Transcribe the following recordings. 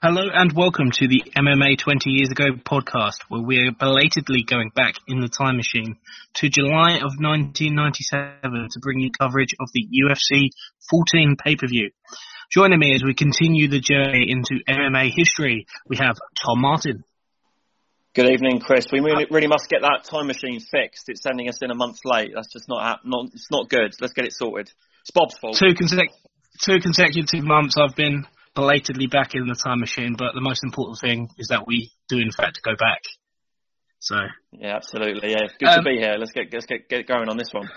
Hello and welcome to the MMA 20 Years Ago podcast, where we are belatedly going back in the time machine to July of 1997 to bring you coverage of the UFC 14 pay-per-view. Joining me as we continue the journey into MMA history, we have Tom Martin. Good evening, Chris. We really, really must get that time machine fixed. It's sending us in a month late. That's just not, not it's not good. Let's get it sorted. It's Bob's fault. Two, two consecutive months I've been belatedly back in the time machine, but the most important thing is that we do in fact go back. So yeah, absolutely. Yeah, good um, to be here. Let's get let's get get going on this one.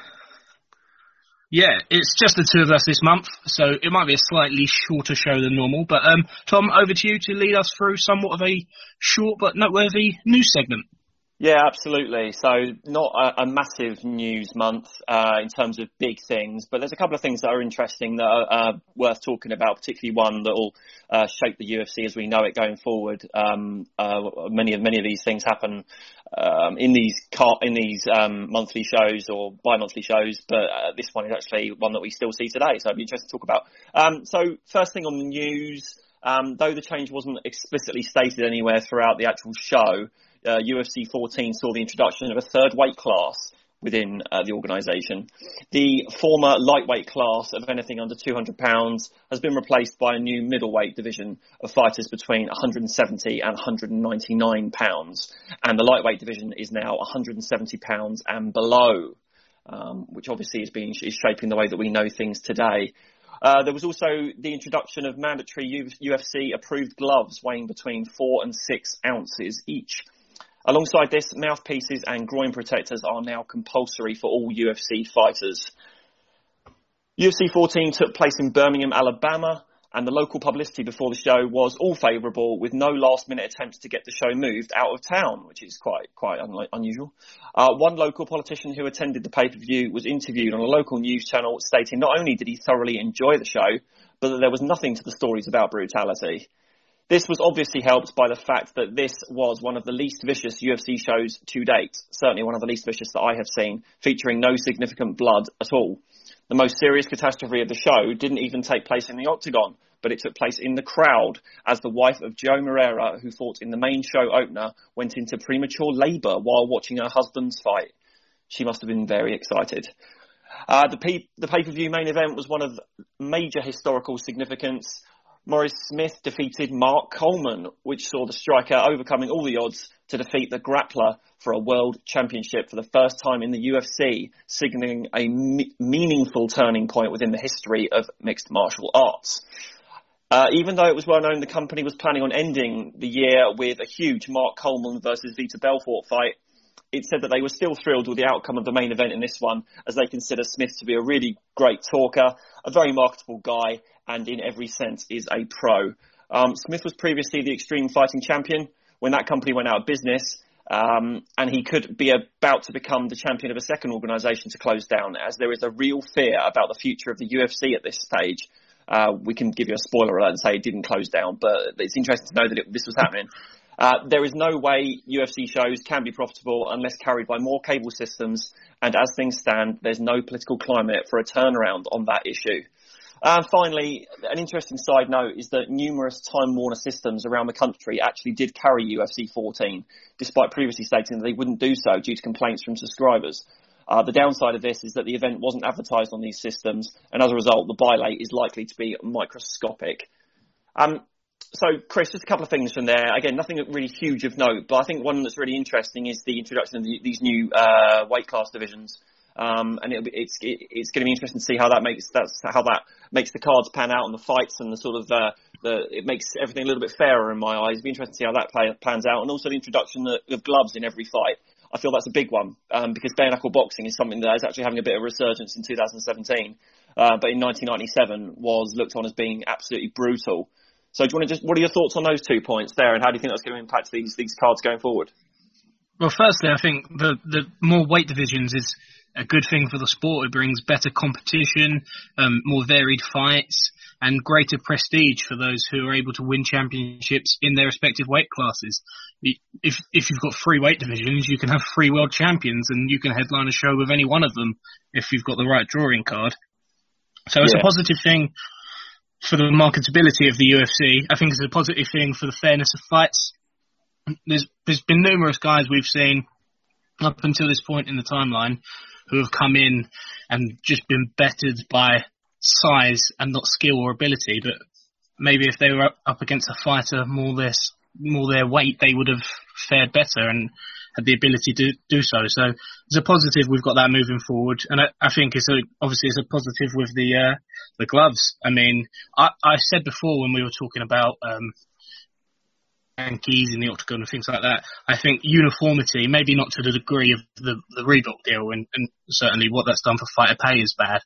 Yeah, it's just the two of us this month, so it might be a slightly shorter show than normal. But um, Tom, over to you to lead us through somewhat of a short but noteworthy news segment. Yeah, absolutely. So not a, a massive news month uh, in terms of big things, but there's a couple of things that are interesting that are uh, worth talking about. Particularly one that will uh, shape the UFC as we know it going forward. Um, uh, many of many of these things happen um, in these in these um, monthly shows or bi-monthly shows, but uh, this one is actually one that we still see today. So it'd be interesting to talk about. Um, so first thing on the news. Um, though the change wasn't explicitly stated anywhere throughout the actual show, uh, UFC 14 saw the introduction of a third weight class within uh, the organisation. The former lightweight class of anything under 200 pounds has been replaced by a new middleweight division of fighters between 170 and 199 pounds, and the lightweight division is now 170 pounds and below, um, which obviously is being is shaping the way that we know things today. Uh, there was also the introduction of mandatory UFC approved gloves weighing between four and six ounces each. Alongside this, mouthpieces and groin protectors are now compulsory for all UFC fighters. UFC 14 took place in Birmingham, Alabama, and the local publicity before the show was all favourable, with no last-minute attempts to get the show moved out of town, which is quite quite un- unusual. Uh, one local politician who attended the pay-per-view was interviewed on a local news channel, stating not only did he thoroughly enjoy the show, but that there was nothing to the stories about brutality. This was obviously helped by the fact that this was one of the least vicious UFC shows to date, certainly one of the least vicious that I have seen, featuring no significant blood at all. The most serious catastrophe of the show didn't even take place in the octagon, but it took place in the crowd as the wife of Joe Moreira, who fought in the main show opener, went into premature labour while watching her husband's fight. She must have been very excited. Uh, the, pay- the pay-per-view main event was one of major historical significance. Maurice Smith defeated Mark Coleman, which saw the striker overcoming all the odds to defeat the grappler for a world championship for the first time in the UFC, signaling a me- meaningful turning point within the history of mixed martial arts. Uh, even though it was well known the company was planning on ending the year with a huge Mark Coleman versus Vitor Belfort fight, it said that they were still thrilled with the outcome of the main event in this one, as they consider Smith to be a really great talker, a very marketable guy, and in every sense is a pro. Um, Smith was previously the Extreme Fighting Champion when that company went out of business. Um, and he could be about to become the champion of a second organisation to close down, as there is a real fear about the future of the UFC at this stage. Uh, we can give you a spoiler alert and say it didn't close down, but it's interesting to know that it, this was happening. Uh, there is no way UFC shows can be profitable unless carried by more cable systems, and as things stand, there's no political climate for a turnaround on that issue. And finally, an interesting side note is that numerous Time Warner systems around the country actually did carry UFC 14, despite previously stating that they wouldn't do so due to complaints from subscribers. Uh, the downside of this is that the event wasn't advertised on these systems, and as a result, the buy rate is likely to be microscopic. Um, so, Chris, just a couple of things from there. Again, nothing really huge of note, but I think one that's really interesting is the introduction of the, these new uh, weight class divisions. Um, and it, it's it, it's going to be interesting to see how that makes that's how that makes the cards pan out and the fights and the sort of uh, the it makes everything a little bit fairer in my eyes. It'll be interesting to see how that play, plans out, and also the introduction of, of gloves in every fight. I feel that's a big one um, because bare knuckle boxing is something that is actually having a bit of resurgence in 2017, uh, but in 1997 was looked on as being absolutely brutal. So, do you want to just what are your thoughts on those two points there, and how do you think that's going to impact these these cards going forward? Well, firstly, I think the the more weight divisions is a good thing for the sport. It brings better competition, um, more varied fights, and greater prestige for those who are able to win championships in their respective weight classes. If if you've got three weight divisions, you can have three world champions, and you can headline a show with any one of them if you've got the right drawing card. So it's yeah. a positive thing for the marketability of the UFC. I think it's a positive thing for the fairness of fights. There's there's been numerous guys we've seen up until this point in the timeline who have come in and just been bettered by size and not skill or ability, but maybe if they were up against a fighter more their more their weight, they would have fared better and had the ability to do so. So it's a positive we've got that moving forward, and I, I think it's a, obviously it's a positive with the uh, the gloves. I mean, I, I said before when we were talking about um, Yankees in the octagon and things like that. I think uniformity, maybe not to the degree of the, the Reebok deal, and, and certainly what that's done for fighter pay is bad,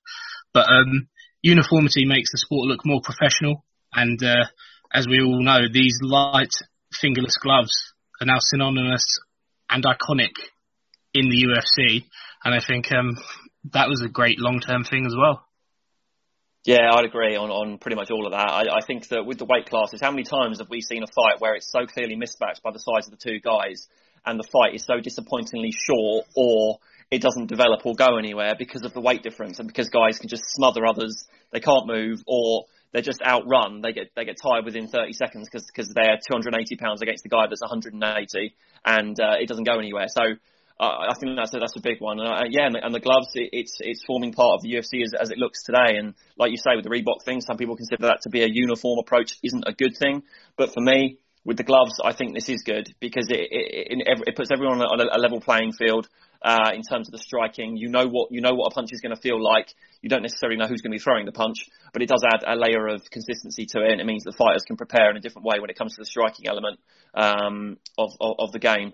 but um, uniformity makes the sport look more professional. And uh, as we all know, these light fingerless gloves are now synonymous and iconic in the UFC, and I think um, that was a great long term thing as well. Yeah, I'd agree on, on pretty much all of that. I, I think that with the weight classes, how many times have we seen a fight where it's so clearly mismatched by the size of the two guys and the fight is so disappointingly short or it doesn't develop or go anywhere because of the weight difference and because guys can just smother others, they can't move or they're just outrun. They get they get tired within 30 seconds because they're 280 pounds against the guy that's 180 and uh, it doesn't go anywhere. So uh, I think that's a, that's a big one. And uh, yeah, and the, and the gloves, it, it's it's forming part of the UFC as, as it looks today. And like you say, with the Reebok thing, some people consider that to be a uniform approach isn't a good thing. But for me, with the gloves, I think this is good because it it, it, it puts everyone on a, a level playing field. Uh, in terms of the striking, you know what you know what a punch is going to feel like. You don't necessarily know who's going to be throwing the punch, but it does add a layer of consistency to it, and it means the fighters can prepare in a different way when it comes to the striking element um, of, of, of the game.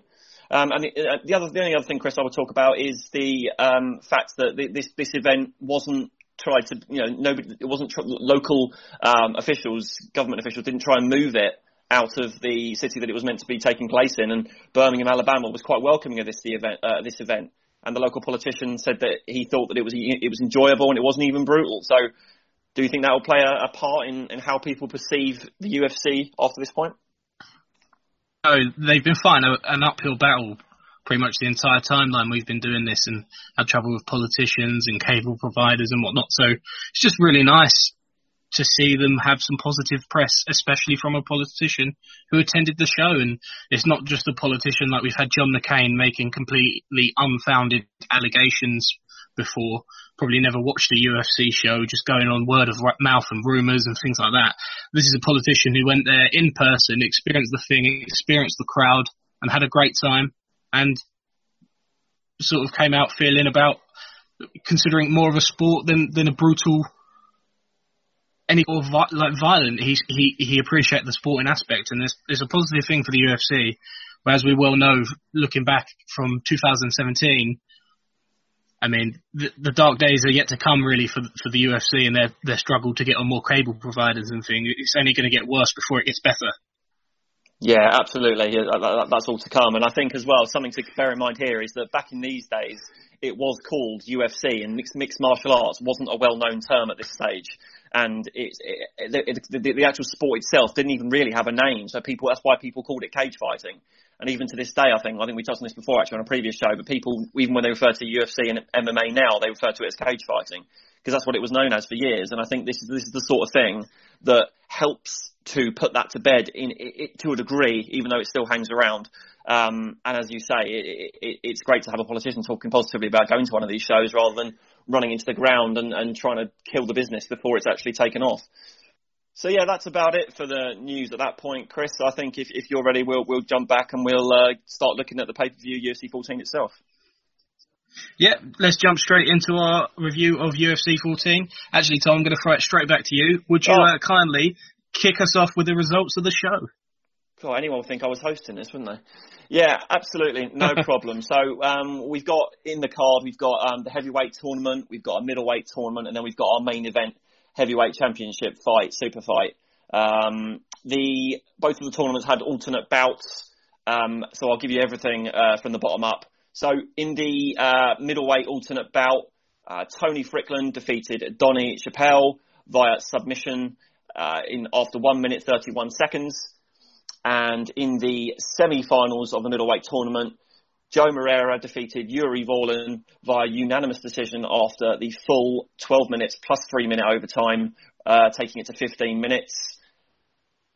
Um, and the, uh, the, other, the only other thing, Chris, I would talk about is the um, fact that the, this this event wasn't tried to, you know, nobody, it wasn't tr- local um, officials, government officials didn't try and move it out of the city that it was meant to be taking place in. And Birmingham, Alabama, was quite welcoming of this event. Uh, this event, and the local politician said that he thought that it was it was enjoyable and it wasn't even brutal. So, do you think that will play a, a part in, in how people perceive the UFC after this point? They've been fighting an uphill battle pretty much the entire timeline we've been doing this and had trouble with politicians and cable providers and whatnot. So it's just really nice to see them have some positive press, especially from a politician who attended the show. And it's not just a politician like we've had John McCain making completely unfounded allegations before, probably never watched a UFC show, just going on word of mouth and rumours and things like that. This is a politician who went there in person, experienced the thing, experienced the crowd, and had a great time, and sort of came out feeling about considering more of a sport than than a brutal any of like violent. He he he appreciated the sporting aspect, and there's there's a positive thing for the UFC. Whereas we well know, looking back from 2017, I mean, the, the, dark days are yet to come, really, for for the UFC and their their struggle to get on more cable providers and things. It's only going to get worse before it gets better. Yeah, absolutely. That's all to come. And I think as well, something to bear in mind here is that back in these days, it was called UFC, and mixed, mixed martial arts wasn't a well-known term at this stage. And it, it, it, the, the actual sport itself didn't even really have a name, so people that's why people called it cage fighting. And even to this day, I think I think we touched on this before actually on a previous show. But people, even when they refer to UFC and MMA now, they refer to it as cage fighting because that's what it was known as for years. And I think this is this is the sort of thing that helps to put that to bed in it, to a degree, even though it still hangs around. Um, and as you say, it, it, it's great to have a politician talking positively about going to one of these shows rather than running into the ground and, and trying to kill the business before it's actually taken off. So yeah, that's about it for the news at that point, Chris. I think if, if you're ready, we'll we'll jump back and we'll uh, start looking at the pay per view UFC 14 itself. Yeah, let's jump straight into our review of UFC 14. Actually, Tom, I'm going to throw it straight back to you. Would you oh. uh, kindly kick us off with the results of the show? God, anyone would think I was hosting this, wouldn't they? Yeah, absolutely, no problem. So um, we've got in the card, we've got um, the heavyweight tournament, we've got a middleweight tournament, and then we've got our main event heavyweight championship fight, super fight. Um, the both of the tournaments had alternate bouts, um, so I'll give you everything uh, from the bottom up. So in the uh, middleweight alternate bout, uh, Tony Fryklund defeated Donnie Chappell via submission uh, in after one minute 31 seconds. And in the semi-finals of the middleweight tournament, Joe Moreira defeated Yuri Vaulin via unanimous decision after the full 12 minutes plus three minute overtime, uh, taking it to 15 minutes.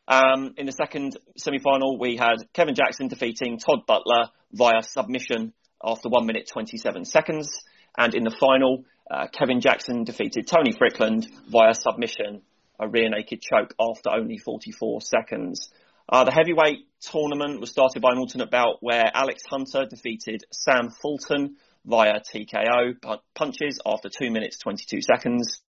Um, in the second semi-final, we had Kevin Jackson defeating Todd Butler via submission after 1 minute 27 seconds. And in the final, uh, Kevin Jackson defeated Tony Fryklund via submission, a rear naked choke after only 44 seconds. Uh, the heavyweight tournament was started by an alternate bout where Alex Hunter defeated Sam Fulton via TKO punches after 2 minutes 22 seconds.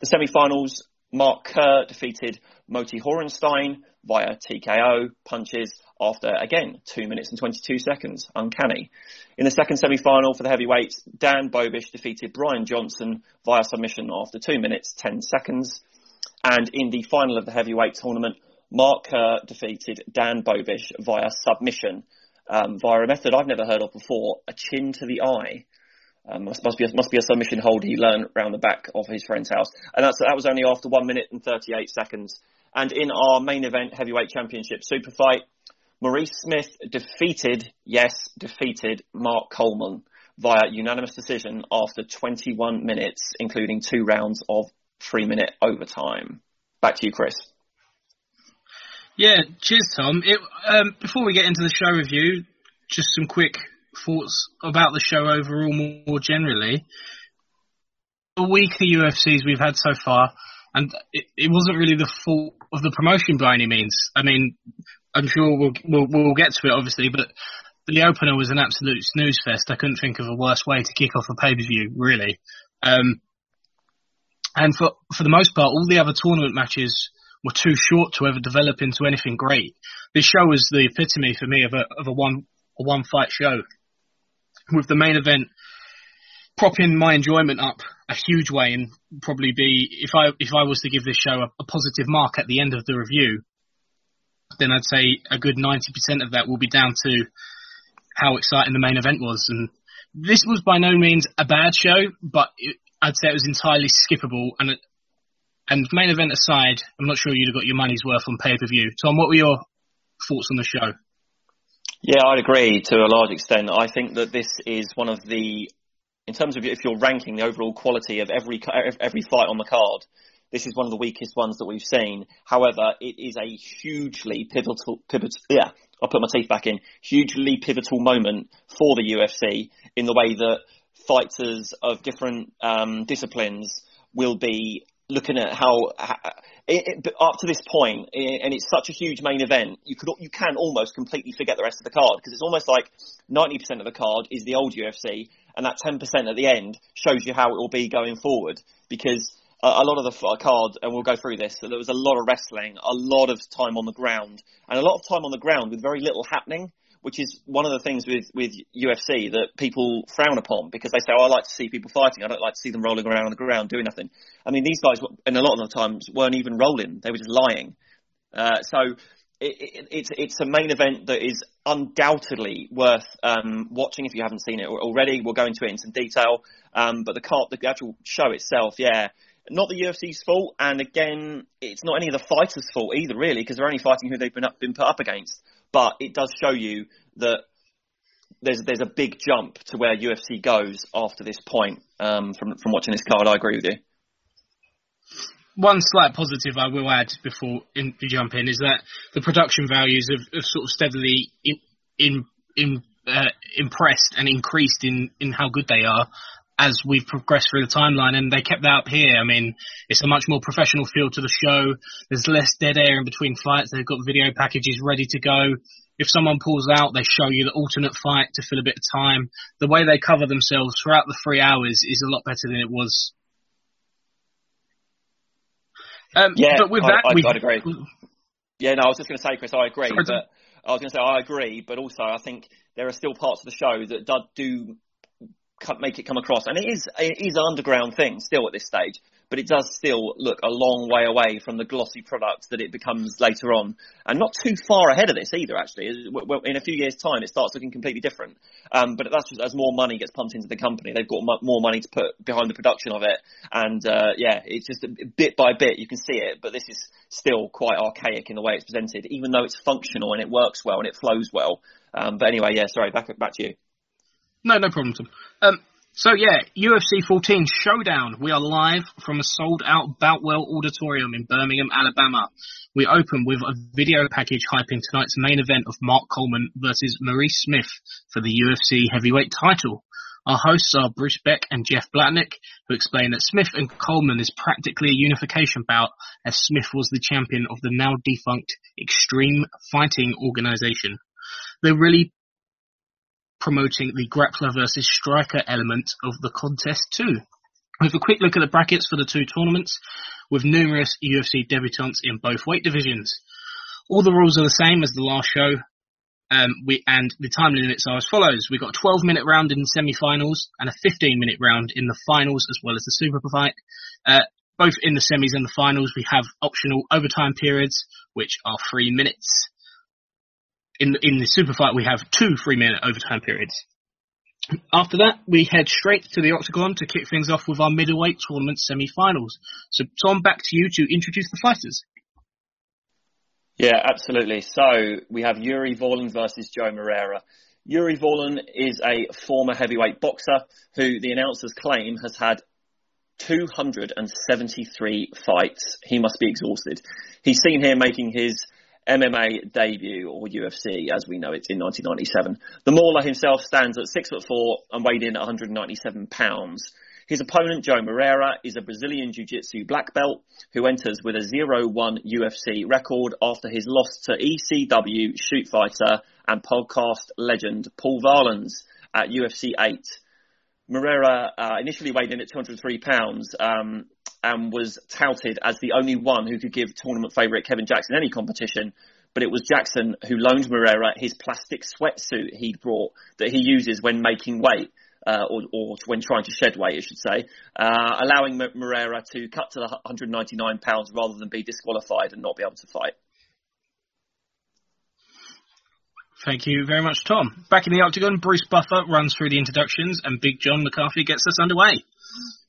The semi-finals, Mark Kerr defeated Moti Horenstein via TKO punches after, again, 2 minutes and 22 seconds. Uncanny. In the second semi-final for the heavyweights, Dan Bobish defeated Brian Johnson via submission after 2 minutes 10 seconds. And in the final of the heavyweight tournament, Mark Kerr defeated Dan Bobish via submission um, via a method I've never heard of before, a chin to the eye. Um, must, must, be a, must be a submission hold he learned around the back of his friend's house, and that's, that was only after one minute and 38 seconds. And in our main event heavyweight championship super fight, Maurice Smith defeated, yes, defeated Mark Coleman via unanimous decision after 21 minutes, including two rounds of three minute overtime. Back to you, Chris. Yeah, cheers, Tom. It, um, before we get into the show review, just some quick thoughts about the show overall, more, more generally. The weaker UFCs we've had so far, and it, it, wasn't really the fault of the promotion by any means. I mean, I'm sure we'll, we'll, we'll get to it, obviously, but the opener was an absolute snooze fest. I couldn't think of a worse way to kick off a pay per view, really. Um, and for for the most part, all the other tournament matches were too short to ever develop into anything great. This show was the epitome for me of a of a one a one fight show with the main event propping my enjoyment up a huge way and probably be if I if I was to give this show a, a positive mark at the end of the review, then I'd say a good ninety percent of that will be down to how exciting the main event was. And this was by no means a bad show, but it, I'd say it was entirely skippable. And and main event aside, I'm not sure you'd have got your money's worth on pay per view. Tom, what were your thoughts on the show? Yeah, I'd agree to a large extent. I think that this is one of the, in terms of if you're ranking the overall quality of every every fight on the card, this is one of the weakest ones that we've seen. However, it is a hugely pivotal, pivotal. Yeah, I'll put my teeth back in. Hugely pivotal moment for the UFC in the way that fighters of different um, disciplines will be looking at how, how it, up to this point, and it's such a huge main event, you could you can almost completely forget the rest of the card because it's almost like 90% of the card is the old UFC, and that 10% at the end shows you how it will be going forward. Because a, a lot of the card, and we'll go through this, there was a lot of wrestling, a lot of time on the ground, and a lot of time on the ground with very little happening which is one of the things with, with UFC that people frown upon because they say, oh, I like to see people fighting. I don't like to see them rolling around on the ground doing nothing. I mean, these guys, and a lot of the times, weren't even rolling. They were just lying. Uh, so it, it, it's, it's a main event that is undoubtedly worth um, watching if you haven't seen it already. We'll go into it in some detail. Um, but the, car, the actual show itself, yeah, not the UFC's fault, and again, it's not any of the fighters' fault either, really, because they're only fighting who they've been up, been put up against but it does show you that there's there's a big jump to where UFC goes after this point. Um, from from watching this card, I agree with you. One slight positive I will add before in, jump in is that the production values have, have sort of steadily in, in, in, uh, impressed and increased in, in how good they are as we've progressed through the timeline, and they kept that up here. I mean, it's a much more professional feel to the show. There's less dead air in between fights. They've got video packages ready to go. If someone pulls out, they show you the alternate fight to fill a bit of time. The way they cover themselves throughout the three hours is a lot better than it was. Um, yeah, but with that, I, I, I'd agree. Yeah, no, I was just going to say, Chris, I agree. Sorry, but I was going to say I agree, but also I think there are still parts of the show that do make it come across. And it is it is an underground thing still at this stage, but it does still look a long way away from the glossy products that it becomes later on, and not too far ahead of this either. Actually, in a few years' time, it starts looking completely different. Um, but that's just as more money gets pumped into the company, they've got more money to put behind the production of it, and uh, yeah, it's just bit by bit you can see it. But this is still quite archaic in the way it's presented, even though it's functional and it works well and it flows well. Um, but anyway, yeah, sorry, back back to you. No, no problem, Tom. Um, so yeah, UFC 14 Showdown. We are live from a sold-out Boutwell Auditorium in Birmingham, Alabama. We open with a video package hyping tonight's main event of Mark Coleman versus Maurice Smith for the UFC heavyweight title. Our hosts are Bruce Beck and Jeff Blatnick, who explain that Smith and Coleman is practically a unification bout, as Smith was the champion of the now defunct Extreme Fighting Organization. They're really promoting the grappler versus striker element of the contest too. With a quick look at the brackets for the two tournaments, with numerous UFC debutants in both weight divisions. All the rules are the same as the last show, um, we, and the time limits are as follows. We've got a 12 minute round in the semi-finals and a 15 minute round in the finals as well as the super fight. Uh, both in the semis and the finals, we have optional overtime periods, which are three minutes. In, in the super fight, we have two three minute overtime periods. After that, we head straight to the octagon to kick things off with our middleweight tournament semi-finals. So, Tom, back to you to introduce the fighters. Yeah, absolutely. So we have Yuri Vaulin versus Joe Moreira. Yuri Vaulin is a former heavyweight boxer who the announcers claim has had 273 fights. He must be exhausted. He's seen here making his MMA debut, or UFC as we know it, in 1997. The Mauler himself stands at six foot four and weighed in at 197 pounds. His opponent, Joe Moreira, is a Brazilian Jiu-Jitsu black belt who enters with a 0-1 UFC record after his loss to ECW shoot fighter and podcast legend Paul Varelans at UFC 8. Moreira uh, initially weighed in at 203 pounds um, and was touted as the only one who could give tournament favourite Kevin Jackson any competition. But it was Jackson who loaned Moreira his plastic sweatsuit he'd brought that he uses when making weight uh, or, or, when trying to shed weight, I should say, uh, allowing Moreira to cut to the 199 pounds rather than be disqualified and not be able to fight. Thank you very much, Tom. Back in the octagon, Bruce Buffer runs through the introductions and Big John McCarthy gets us underway.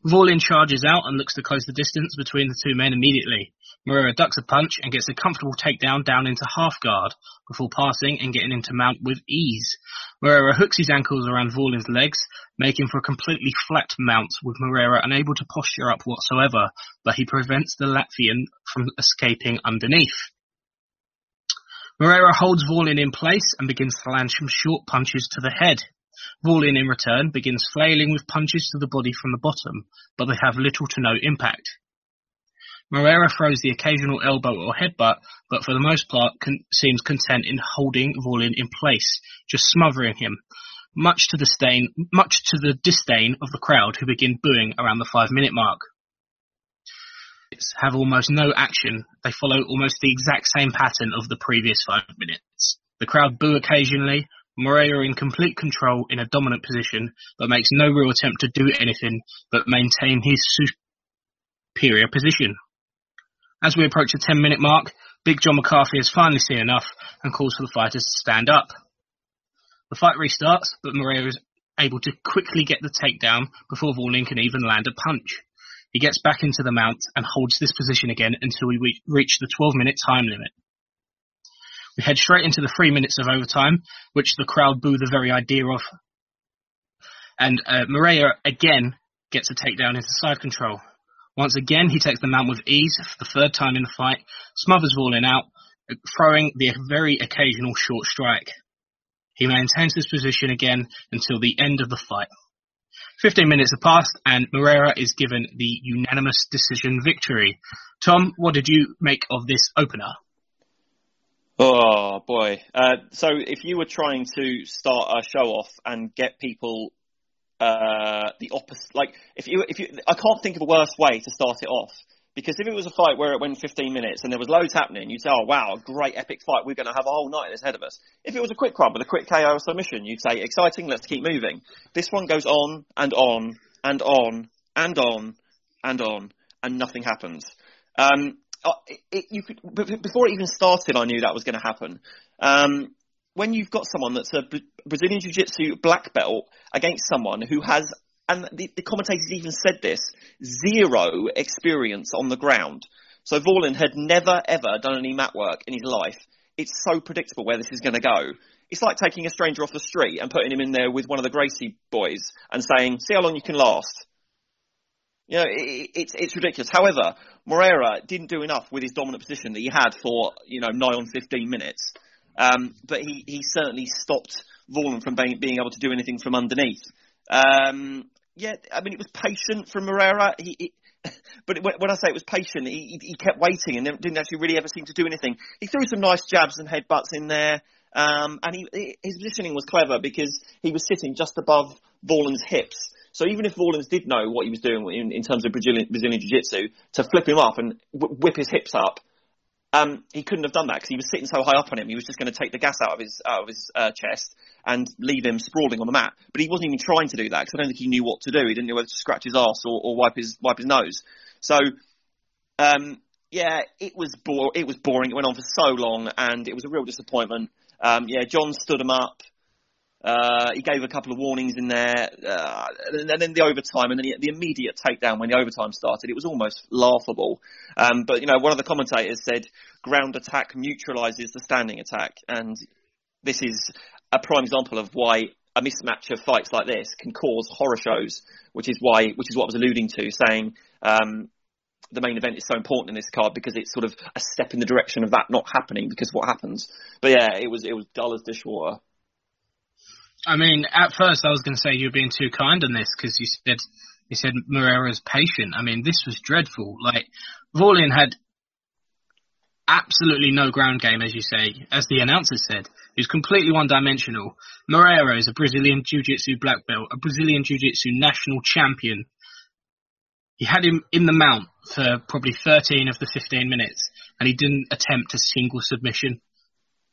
Vaulin charges out and looks to close the distance between the two men immediately. Moreira ducks a punch and gets a comfortable takedown down into half guard before passing and getting into mount with ease. Moreira hooks his ankles around Vaulin's legs, making for a completely flat mount with Moreira unable to posture up whatsoever, but he prevents the Latvian from escaping underneath. Moreira holds Vaulin in place and begins to land some short punches to the head. Vaulin in return begins flailing with punches to the body from the bottom, but they have little to no impact. Moreira throws the occasional elbow or headbutt, but for the most part con- seems content in holding Vaulin in place, just smothering him, much to the stain, much to the disdain of the crowd who begin booing around the five minute mark. Have almost no action. They follow almost the exact same pattern of the previous five minutes. The crowd boo occasionally, Moreira in complete control in a dominant position, but makes no real attempt to do anything but maintain his superior position. As we approach the 10 minute mark, Big John McCarthy has finally seen enough and calls for the fighters to stand up. The fight restarts, but Moreira is able to quickly get the takedown before Vaulin can even land a punch. He gets back into the mount and holds this position again until we reach the 12 minute time limit. We head straight into the three minutes of overtime, which the crowd boo the very idea of. And uh, again gets a takedown into side control. Once again, he takes the mount with ease for the third time in the fight, smothers Vaulin out, throwing the very occasional short strike. He maintains his position again until the end of the fight. 15 minutes have passed and Moreira is given the unanimous decision victory. Tom, what did you make of this opener? Oh boy! Uh, so if you were trying to start a show off and get people uh, the opposite. Like if you if you, I can't think of a worse way to start it off. Because if it was a fight where it went 15 minutes and there was loads happening, you'd say, oh wow, great epic fight, we're going to have a whole night ahead of us. If it was a quick one with a quick KO submission, you'd say, exciting, let's keep moving. This one goes on and on and on and on and on and nothing happens. Um, it, it, you could, before it even started, I knew that was going to happen. Um, when you've got someone that's a Brazilian Jiu Jitsu black belt against someone who has, and the, the, commentators even said this, zero experience on the ground. So Vaulin had never ever done any mat work in his life. It's so predictable where this is going to go. it's like taking a stranger off the street and putting him in there with one of the Gracie boys and saying, "See how long you can last." You know, it, it's it's ridiculous. However, Moreira didn't do enough with his dominant position that he had for you know nigh on 15 minutes. Um, but he, he certainly stopped Vorland from being, being able to do anything from underneath. Um, yeah, I mean, it was patient from Moreira. He, he but when I say it was patient, he, he kept waiting and didn't actually really ever seem to do anything. He threw some nice jabs and headbutts in there, um, and he, his positioning was clever because he was sitting just above Vorland's hips. So even if Vorlands did know what he was doing in, in terms of Brazilian, Brazilian Jiu-Jitsu, to flip him up and w- whip his hips up, um, he couldn't have done that because he was sitting so high up on him. He was just going to take the gas out of his out of his uh, chest and leave him sprawling on the mat. But he wasn't even trying to do that because I don't think he knew what to do. He didn't know whether to scratch his ass or, or wipe his wipe his nose. So, um, yeah, it was bore- it was boring. It went on for so long, and it was a real disappointment. Um, yeah, John stood him up. Uh, he gave a couple of warnings in there, uh, and then the overtime, and then the, the, immediate takedown when the overtime started. It was almost laughable. Um, but you know, one of the commentators said, "Ground attack neutralises the standing attack," and this is a prime example of why a mismatch of fights like this can cause horror shows, which is why, which is what I was alluding to, saying um, the main event is so important in this card because it's sort of a step in the direction of that not happening because of what happens. But yeah, it was it was dull as dishwater. I mean, at first I was going to say you're being too kind on this because you said you said Moreira's patient. I mean, this was dreadful. Like Vorlian had absolutely no ground game, as you say, as the announcer said. He was completely one-dimensional. Moreira is a Brazilian Jiu-Jitsu black belt, a Brazilian Jiu-Jitsu national champion. He had him in the mount for probably 13 of the 15 minutes, and he didn't attempt a single submission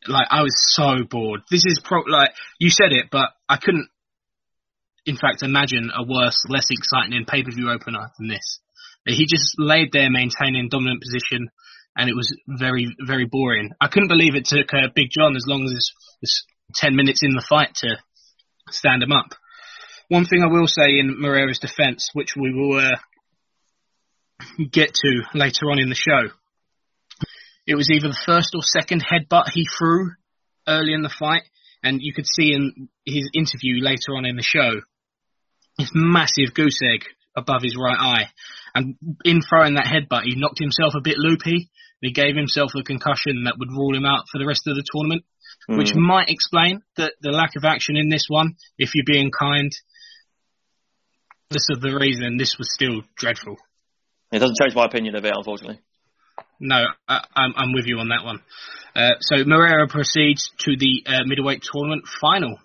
like I was so bored. This is pro like you said it, but I couldn't, in fact, imagine a worse, less exciting pay per view opener than this. He just laid there maintaining dominant position, and it was very, very boring. I couldn't believe it took uh, Big John as long as this ten minutes in the fight to stand him up. One thing I will say in Moreira's defence, which we will uh, get to later on in the show, it was either the first or second headbutt he threw early in the fight, and you could see in his interview later on in the show, this massive goose egg above his right eye. And in throwing that headbutt, he knocked himself a bit loopy. He gave himself a concussion that would rule him out for the rest of the tournament, mm. which might explain the, the lack of action in this one, if you're being kind. This is the reason this was still dreadful. It doesn't change my opinion of it, unfortunately. No, I, am I'm with you on that one. Uh, so Moreira proceeds to the uh, middleweight tournament final.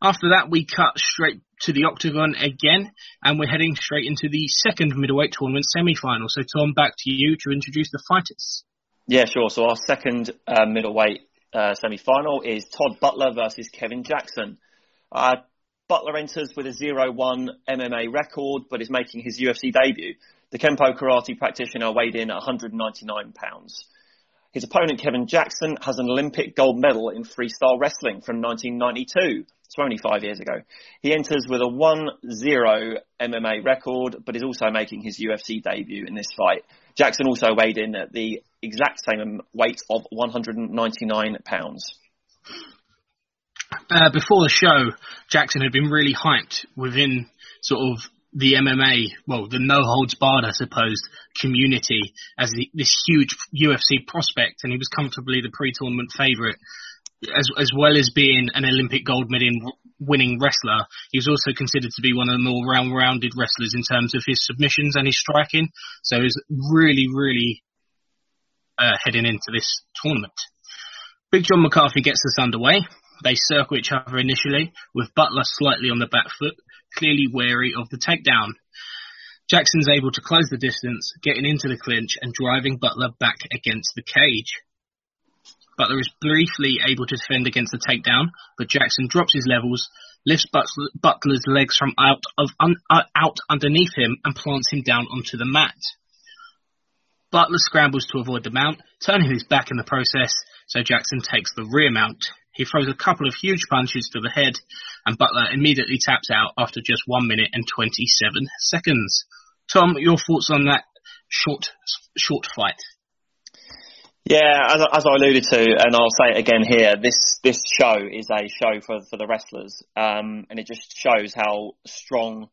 After that, we cut straight to the octagon again, and we're heading straight into the second middleweight tournament semi-final. So Tom, back to you to introduce the fighters. Yeah, sure. So our second uh, middleweight uh, semi-final is Todd Butler versus Kevin Jackson. Uh, Butler enters with a 0-1 MMA record, but is making his UFC debut. The Kempo karate practitioner weighed in at 199 pounds. His opponent, Kevin Jackson, has an Olympic gold medal in freestyle wrestling from 1992. So only five years ago. He enters with a 1-0 MMA record, but is also making his UFC debut in this fight. Jackson also weighed in at the exact same weight of 199 pounds. Uh, before the show, Jackson had been really hyped within sort of the MMA, well, the no holds barred, I suppose, community as the, this huge UFC prospect, and he was comfortably the pre-tournament favourite, as as well as being an Olympic gold medal winning wrestler. He was also considered to be one of the more round-rounded wrestlers in terms of his submissions and his striking. So he's really, really uh, heading into this tournament. Big John McCarthy gets us underway. They circle each other initially, with Butler slightly on the back foot, clearly wary of the takedown. Jackson's able to close the distance, getting into the clinch and driving Butler back against the cage. Butler is briefly able to defend against the takedown, but Jackson drops his levels, lifts Butler's legs from out of un, uh, out underneath him, and plants him down onto the mat. Butler scrambles to avoid the mount, turning his back in the process, so Jackson takes the rear mount. He throws a couple of huge punches to the head, and Butler immediately taps out after just one minute and 27 seconds. Tom, your thoughts on that short, short fight? Yeah, as, as I alluded to, and I'll say it again here, this this show is a show for for the wrestlers, um, and it just shows how strong.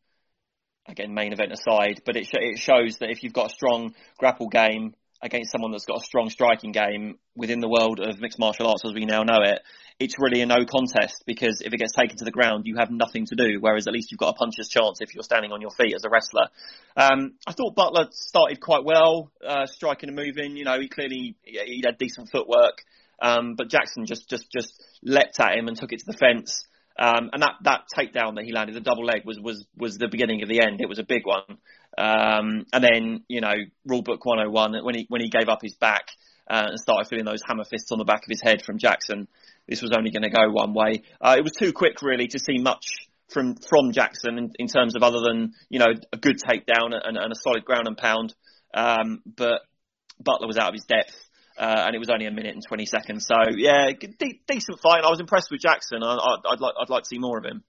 Again, main event aside, but it sh- it shows that if you've got a strong grapple game, against someone that's got a strong striking game within the world of mixed martial arts as we now know it, it's really a no contest because if it gets taken to the ground, you have nothing to do. Whereas at least you've got a puncher's chance if you're standing on your feet as a wrestler. Um, I thought Butler started quite well, uh, striking and moving. You know, he clearly he had decent footwork, um, but Jackson just just just leapt at him and took it to the fence. Um, and that, that takedown that he landed, the double leg, was, was, was the beginning of the end. It was a big one. Um, and then, you know, rule book 101, when he, when he gave up his back, uh, and started feeling those hammer fists on the back of his head from Jackson, this was only going to go one way. Uh, it was too quick, really, to see much from, from Jackson in, in terms of other than, you know, a good takedown and, and a solid ground and pound. Um, but Butler was out of his depth. Uh, and it was only a minute and 20 seconds. So yeah, de- decent fight. I was impressed with Jackson. I, would like I'd like to see more of him.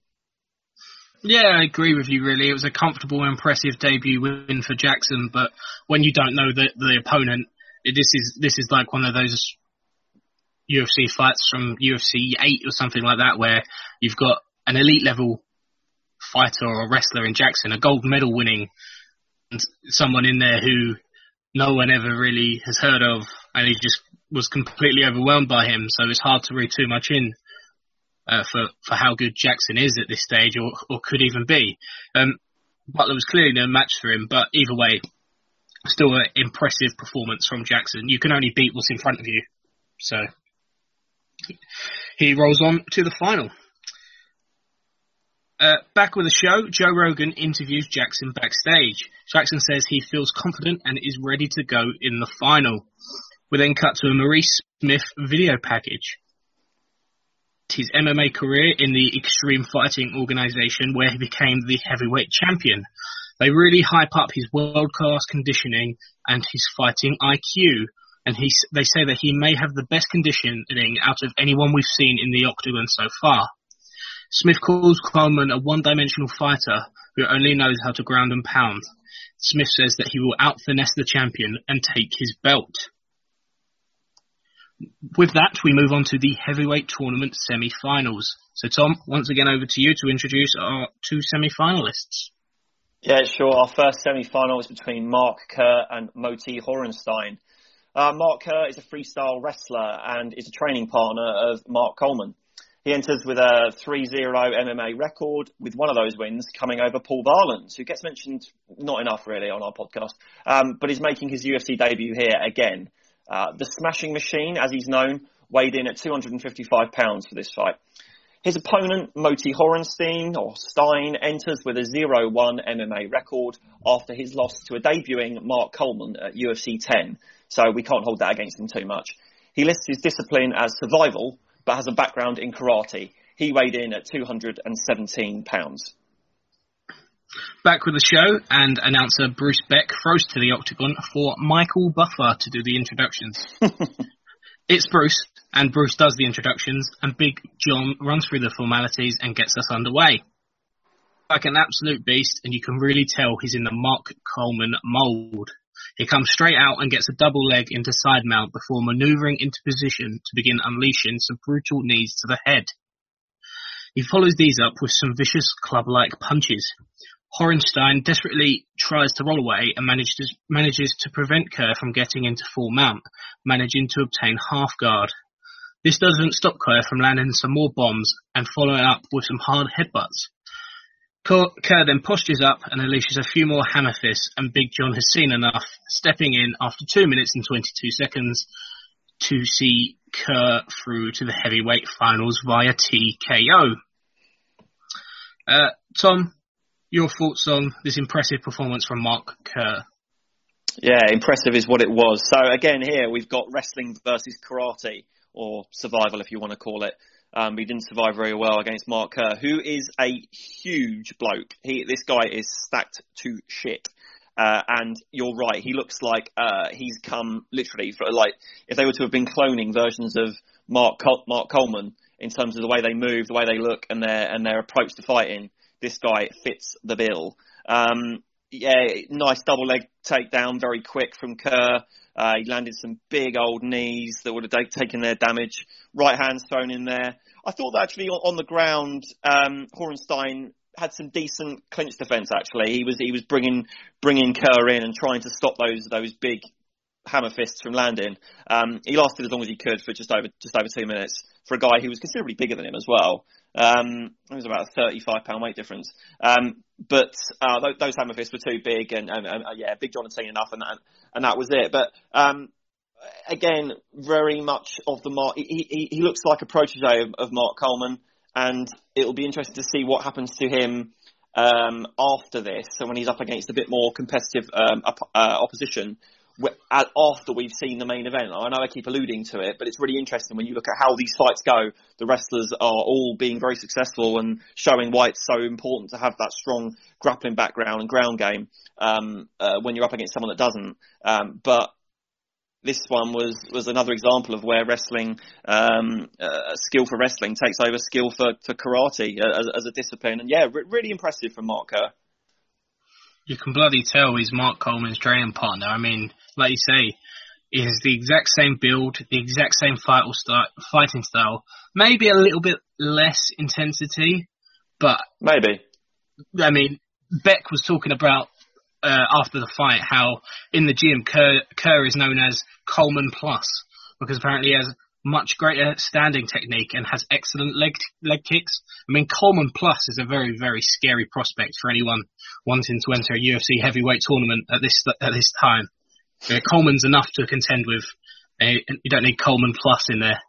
Yeah, I agree with you. Really, it was a comfortable, impressive debut win for Jackson. But when you don't know the the opponent, this is this is like one of those UFC fights from UFC eight or something like that, where you've got an elite level fighter or wrestler in Jackson, a gold medal winning, and someone in there who no one ever really has heard of, and he just was completely overwhelmed by him. So it's hard to read too much in uh, for for how good Jackson is at this stage, or or could even be. Um, Butler was clearly no match for him, but either way, still an impressive performance from Jackson. You can only beat what's in front of you. So he rolls on to the final. Uh, back with the show, Joe Rogan interviews Jackson backstage. Jackson says he feels confident and is ready to go in the final. We then cut to a Maurice Smith video package. His MMA career in the Extreme Fighting organization where he became the heavyweight champion. They really hype up his world class conditioning and his fighting IQ. And he, they say that he may have the best conditioning out of anyone we've seen in the octagon so far. Smith calls Coleman a one-dimensional fighter who only knows how to ground and pound. Smith says that he will out-finesse the champion and take his belt. With that, we move on to the heavyweight tournament semi-finals. So, Tom, once again over to you to introduce our two semi-finalists. Yeah, sure. Our first semi-final is between Mark Kerr and Moti Horenstein. Uh, Mark Kerr is a freestyle wrestler and is a training partner of Mark Coleman. He enters with a 3-0 MMA record, with one of those wins coming over Paul Varelans, who gets mentioned not enough really on our podcast, um, but is making his UFC debut here again. Uh, the Smashing Machine, as he's known, weighed in at 255 pounds for this fight. His opponent, Moti Horenstein, or Stein, enters with a 0-1 MMA record after his loss to a debuting Mark Coleman at UFC 10, so we can't hold that against him too much. He lists his discipline as survival, but has a background in karate. He weighed in at 217 pounds. Back with the show, and announcer Bruce Beck throws to the octagon for Michael Buffer to do the introductions. it's Bruce, and Bruce does the introductions, and Big John runs through the formalities and gets us underway. Like an absolute beast, and you can really tell he's in the Mark Coleman mould. He comes straight out and gets a double leg into side mount before maneuvering into position to begin unleashing some brutal knees to the head. He follows these up with some vicious club-like punches. Horenstein desperately tries to roll away and manages, manages to prevent Kerr from getting into full mount, managing to obtain half guard. This doesn't stop Kerr from landing some more bombs and following up with some hard headbutts. Kerr then postures up and unleashes a few more hammer fists, and Big John has seen enough, stepping in after 2 minutes and 22 seconds to see Kerr through to the heavyweight finals via TKO. Uh, Tom, your thoughts on this impressive performance from Mark Kerr? Yeah, impressive is what it was. So again, here we've got wrestling versus karate, or survival if you want to call it. Um, he didn't survive very well against Mark Kerr, who is a huge bloke. He, this guy is stacked to shit. Uh, and you're right, he looks like uh, he's come literally for like if they were to have been cloning versions of Mark Col- Mark Coleman in terms of the way they move, the way they look, and their and their approach to fighting. This guy fits the bill. Um, yeah, nice double leg takedown, very quick from Kerr. Uh, he landed some big old knees that would have taken their damage. Right hands thrown in there. I thought that actually on, on the ground, um, Horenstein had some decent clinch defence. Actually, he was he was bringing bringing Kerr in and trying to stop those those big hammer fists from landing. Um, he lasted as long as he could for just over just over two minutes for a guy who was considerably bigger than him as well. Um, it was about a 35 pound weight difference. Um, but uh, those, those hammer fists were too big, and, and, and uh, yeah, Big John had seen enough, and that and that was it. But um, again, very much of the Mark. He, he, he looks like a protege of, of, Mark Coleman, and it'll be interesting to see what happens to him um, after this. So when he's up against a bit more competitive um, uh, opposition, after we've seen the main event. I know I keep alluding to it, but it's really interesting when you look at how these fights go. The wrestlers are all being very successful and showing why it's so important to have that strong grappling background and ground game um, uh, when you're up against someone that doesn't. Um, but this one was was another example of where wrestling, um, uh, skill for wrestling takes over skill for, for karate as, as a discipline. And yeah, re- really impressive from Mark Kerr. You can bloody tell he's Mark Coleman's training partner. I mean, like you say, is the exact same build, the exact same style, fighting style, maybe a little bit less intensity, but maybe. I mean, Beck was talking about uh, after the fight how in the gym Kerr, Kerr is known as Coleman Plus because apparently he has much greater standing technique and has excellent leg leg kicks. I mean, Coleman Plus is a very very scary prospect for anyone wanting to enter a UFC heavyweight tournament at this at this time. Uh, Coleman's enough to contend with. Uh, you don't need Coleman plus in there.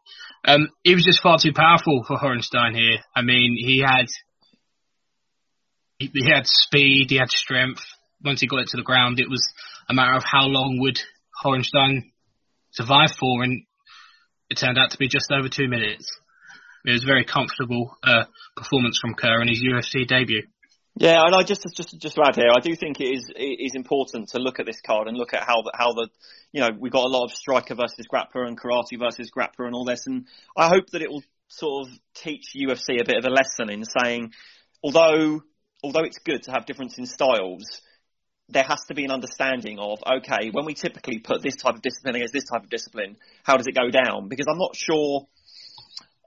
Um, he was just far too powerful for Horenstein here. I mean, he had he, he had speed, he had strength. Once he got it to the ground, it was a matter of how long would Horenstein survive for, and it turned out to be just over two minutes. It was a very comfortable uh, performance from Kerr in his UFC debut. Yeah, and I just just just to add here, I do think it is it is important to look at this card and look at how the how the you know we've got a lot of striker versus grappler and karate versus grappler and all this, and I hope that it will sort of teach UFC a bit of a lesson in saying, although although it's good to have difference in styles, there has to be an understanding of okay, when we typically put this type of discipline against this type of discipline, how does it go down? Because I'm not sure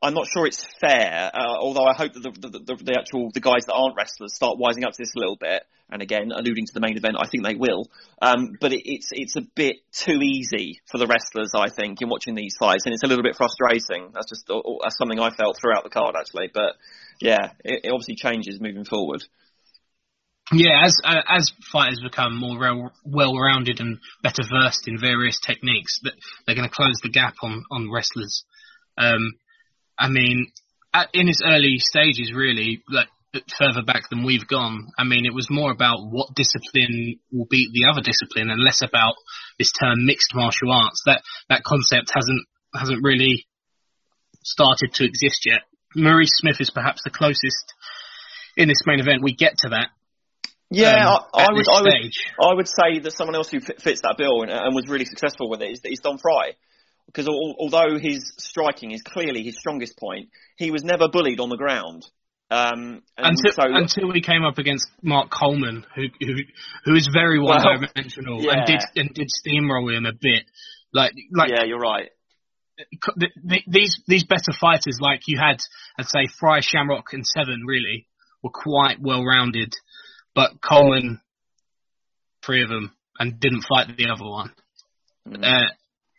I'm not sure it's fair. Uh, although I hope that the, the, the, the, actual the guys that aren't wrestlers start wising up to this a little bit. And again, alluding to the main event, I think they will. Um, but it, it's it's a bit too easy for the wrestlers, I think, in watching these fights, and it's a little bit frustrating. That's just that's something I felt throughout the card actually. But yeah, it, it obviously changes moving forward. Yeah, as uh, as fighters become more well-rounded and better versed in various techniques, they're going to close the gap on on wrestlers. Um, I mean, at, in its early stages, really, like further back than we've gone, I mean, it was more about what discipline will beat the other discipline, and less about this term mixed martial arts. That that concept hasn't hasn't really started to exist yet. Maurice Smith is perhaps the closest in this main event we get to that. Yeah, um, I, I would, I would, I would say that someone else who fits that bill and, and was really successful with it is, is Don Frye because although his striking is clearly his strongest point, he was never bullied on the ground. Um, until, so, until he came up against Mark Coleman, who who, who is very one dimensional well, yeah. and did and did steamroll him a bit. Like like yeah, you're right. These these better fighters, like you had, I'd say Frye, Shamrock, and Severn, really were quite well rounded, but Coleman, three of them, and didn't fight the other one. Mm. Uh,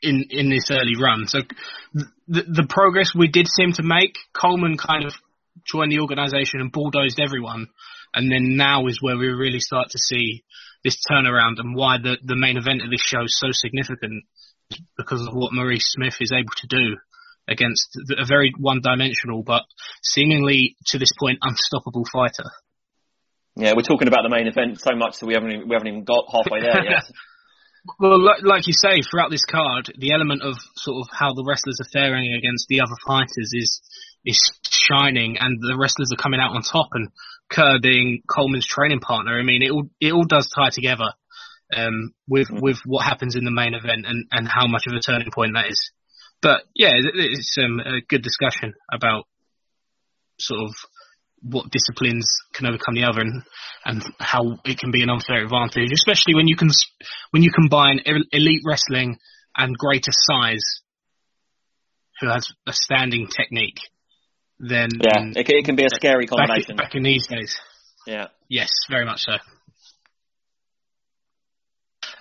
in in this early run. So the the progress we did seem to make, Coleman kind of joined the organisation and bulldozed everyone, and then now is where we really start to see this turnaround and why the the main event of this show is so significant because of what Maurice Smith is able to do against a very one-dimensional but seemingly to this point unstoppable fighter. Yeah, we're talking about the main event so much that we haven't even, we haven't even got halfway there yet. Well, like you say, throughout this card, the element of sort of how the wrestlers are faring against the other fighters is is shining, and the wrestlers are coming out on top. And Kerr being Coleman's training partner, I mean, it all it all does tie together um, with mm-hmm. with what happens in the main event and and how much of a turning point that is. But yeah, it's um, a good discussion about sort of what disciplines can overcome the other and, and how it can be an unfair advantage, especially when you can when you combine elite wrestling and greater size, who has a standing technique. Then yeah, it, it can be a scary combination back, back in these days. Yeah. Yes, very much so.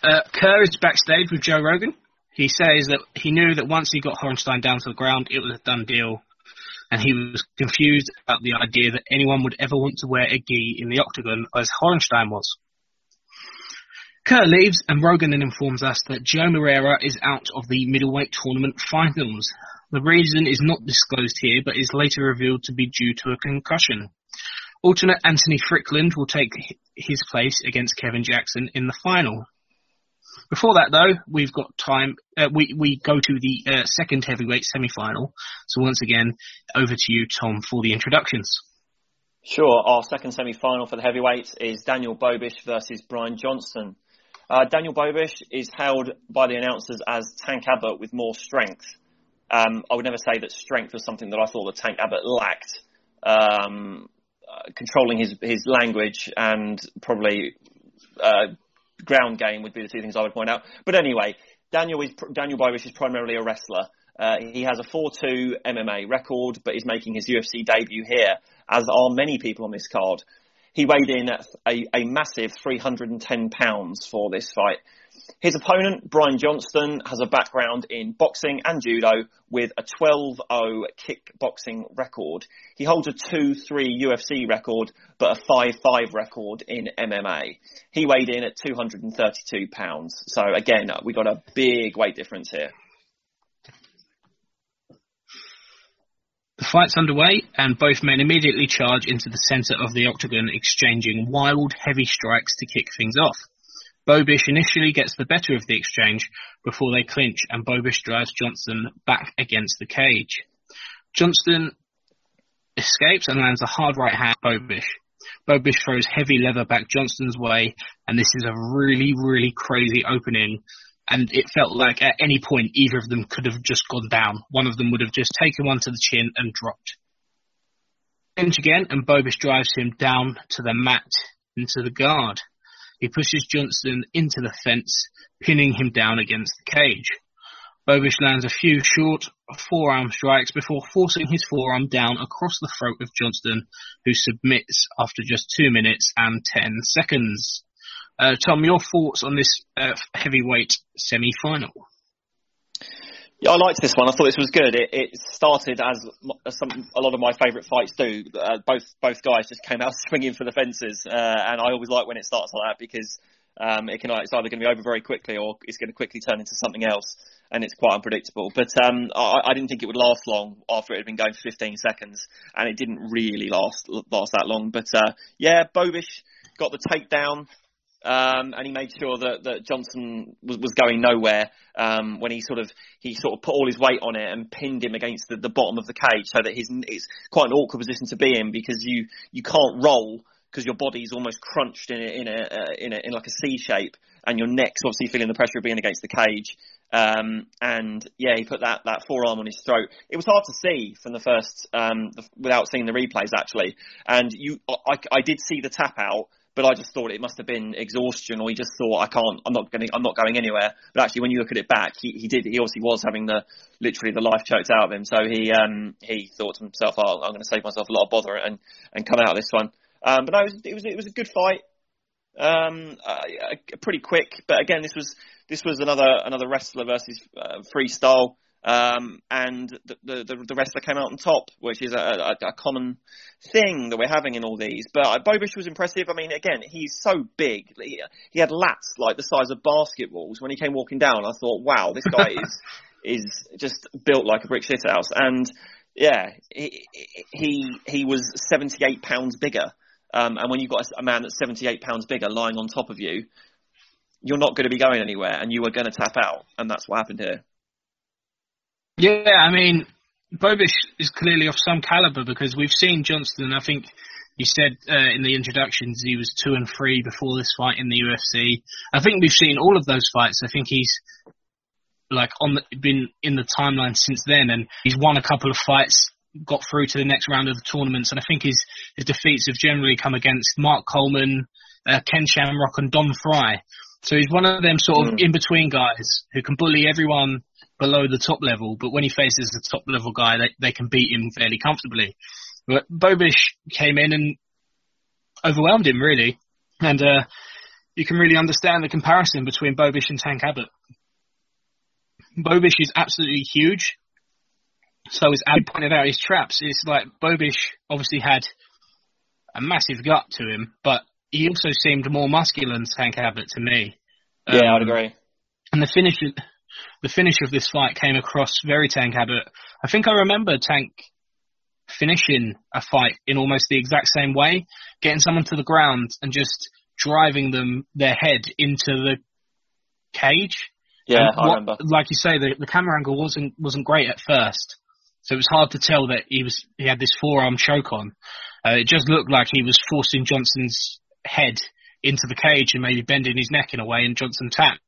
Uh, Kerr is backstage with Joe Rogan. He says that he knew that once he got Horenstein down to the ground, it was a done deal and he was confused about the idea that anyone would ever want to wear a gi in the octagon as Horenstein was. Kerr leaves, and Rogan then informs us that Joe Moreira is out of the middleweight tournament finals. The reason is not disclosed here, but is later revealed to be due to a concussion. Alternate Anthony Fryklund will take his place against Kevin Jackson in the final. Before that, though, we've got time. Uh, we we go to the uh, second heavyweight semi-final. So once again, over to you, Tom, for the introductions. Sure. Our second semi-final for the heavyweights is Daniel Bobish versus Brian Johnston. Uh, Daniel Bobish is held by the announcers as Tank Abbott with more strength. Um, I would never say that strength was something that I thought that Tank Abbott lacked. Um, uh, controlling his his language and probably uh, ground game would be the two things I would point out. But anyway, Daniel is Daniel Bobish is primarily a wrestler. Uh, he has a 4-2 MMA record, but is making his UFC debut here, as are many people on this card. He weighed in at a, a massive 310 pounds for this fight. His opponent, Brian Johnston, has a background in boxing and judo with a 12-0 kickboxing record. He holds a 2-3 UFC record, but a 5-5 record in MMA. He weighed in at 232 pounds. So again, we got a big weight difference here. The fight's underway, and both men immediately charge into the centre of the octagon, exchanging wild, heavy strikes to kick things off. Bobish initially gets the better of the exchange before they clinch and Bobish drives Johnston back against the cage. Johnston escapes and lands a hard right hand Bobish. Bobish throws heavy leather back Johnston's way and this is a really, really crazy opening and it felt like at any point either of them could have just gone down. One of them would have just taken one to the chin and dropped. Clinch again and Bobish drives him down to the mat into the guard. He pushes Johnston into the fence, pinning him down against the cage. Bobish lands a few short forearm strikes before forcing his forearm down across the throat of Johnston, who submits after just two minutes and ten seconds. Uh, Tom, your thoughts on this uh, heavyweight semi-final? Yeah, I liked this one. I thought this was good. It, it started as some, a lot of my favourite fights do. Uh, both both guys just came out swinging for the fences, uh, and I always like when it starts like that because um, it can it's either going to be over very quickly or it's going to quickly turn into something else, and it's quite unpredictable. But um, I, I, didn't think it would last long after it had been going for 15 seconds, and it didn't really last last that long. But uh, yeah, Bobish got the takedown. Um, and he made sure that, that Johnston was, was going nowhere um, when he sort of he sort of put all his weight on it and pinned him against the, the bottom of the cage, so that he's it's quite an awkward position to be in because you you can't roll because your body's almost crunched in a, in a, uh, in a in like a C shape, and your neck's obviously feeling the pressure of being against the cage. Um, and yeah, he put that, that forearm on his throat. It was hard to see from the first, um, the, without seeing the replays actually. And you, I, I did see the tap out, but I just thought it must have been exhaustion, or he just thought I can't, I'm not going, I'm not going anywhere. But actually, when you look at it back, he, he did, he obviously was having the literally the life choked out of him. So he um, he thought to himself, oh, I'm going to save myself a lot of bother and and come out of this one. Um, but no, it was, it was it was a good fight. Um, uh, pretty quick, but again, this was this was another another wrestler versus uh, freestyle. Um, and the, the, the wrestler came out on top, which is a, a, a, common thing that we're having in all these. But uh, Bobish was impressive. I mean, again, he's so big. He, he, had lats like the size of basketballs. When he came walking down, I thought, wow, this guy is is just built like a brick shit house. And yeah, he he, he was 78 pounds bigger. Um, and when you've got a, a man that's 78 pounds bigger lying on top of you, you're not going to be going anywhere, and you are going to tap out, and that's what happened here. Yeah, I mean, Bobish is clearly of some caliber because we've seen Johnston. I think you said uh, in the introductions he was two and three before this fight in the UFC. I think we've seen all of those fights. I think he's like on the, been in the timeline since then, and he's won a couple of fights got through to the next round of the tournaments, and I think his his defeats have generally come against Mark Coleman, uh, Ken Shamrock, and Don Frye. So he's one of them sort of mm. in between guys who can bully everyone below the top level, but when he faces the top level guy, they they can beat him fairly comfortably. But Bobish came in and overwhelmed him really, and uh, you can really understand the comparison between Bobish and Tank Abbott. Bobish is absolutely huge. So as Abby pointed out, his traps, it's like Bobish obviously had a massive gut to him, but he also seemed more muscular than Tank Abbott to me. Yeah, um, I'd agree. And the finish, the finish of this fight came across very Tank Abbott. I think I remember Tank finishing a fight in almost the exact same way, getting someone to the ground and just driving them their head into the cage. Yeah, I remember. Like you say, the, the camera angle wasn't wasn't great at first, so it was hard to tell that he was he had this forearm choke on. Uh, it just looked like he was forcing Johnston's head into the cage and maybe bending his neck in a way, and Johnson tapped.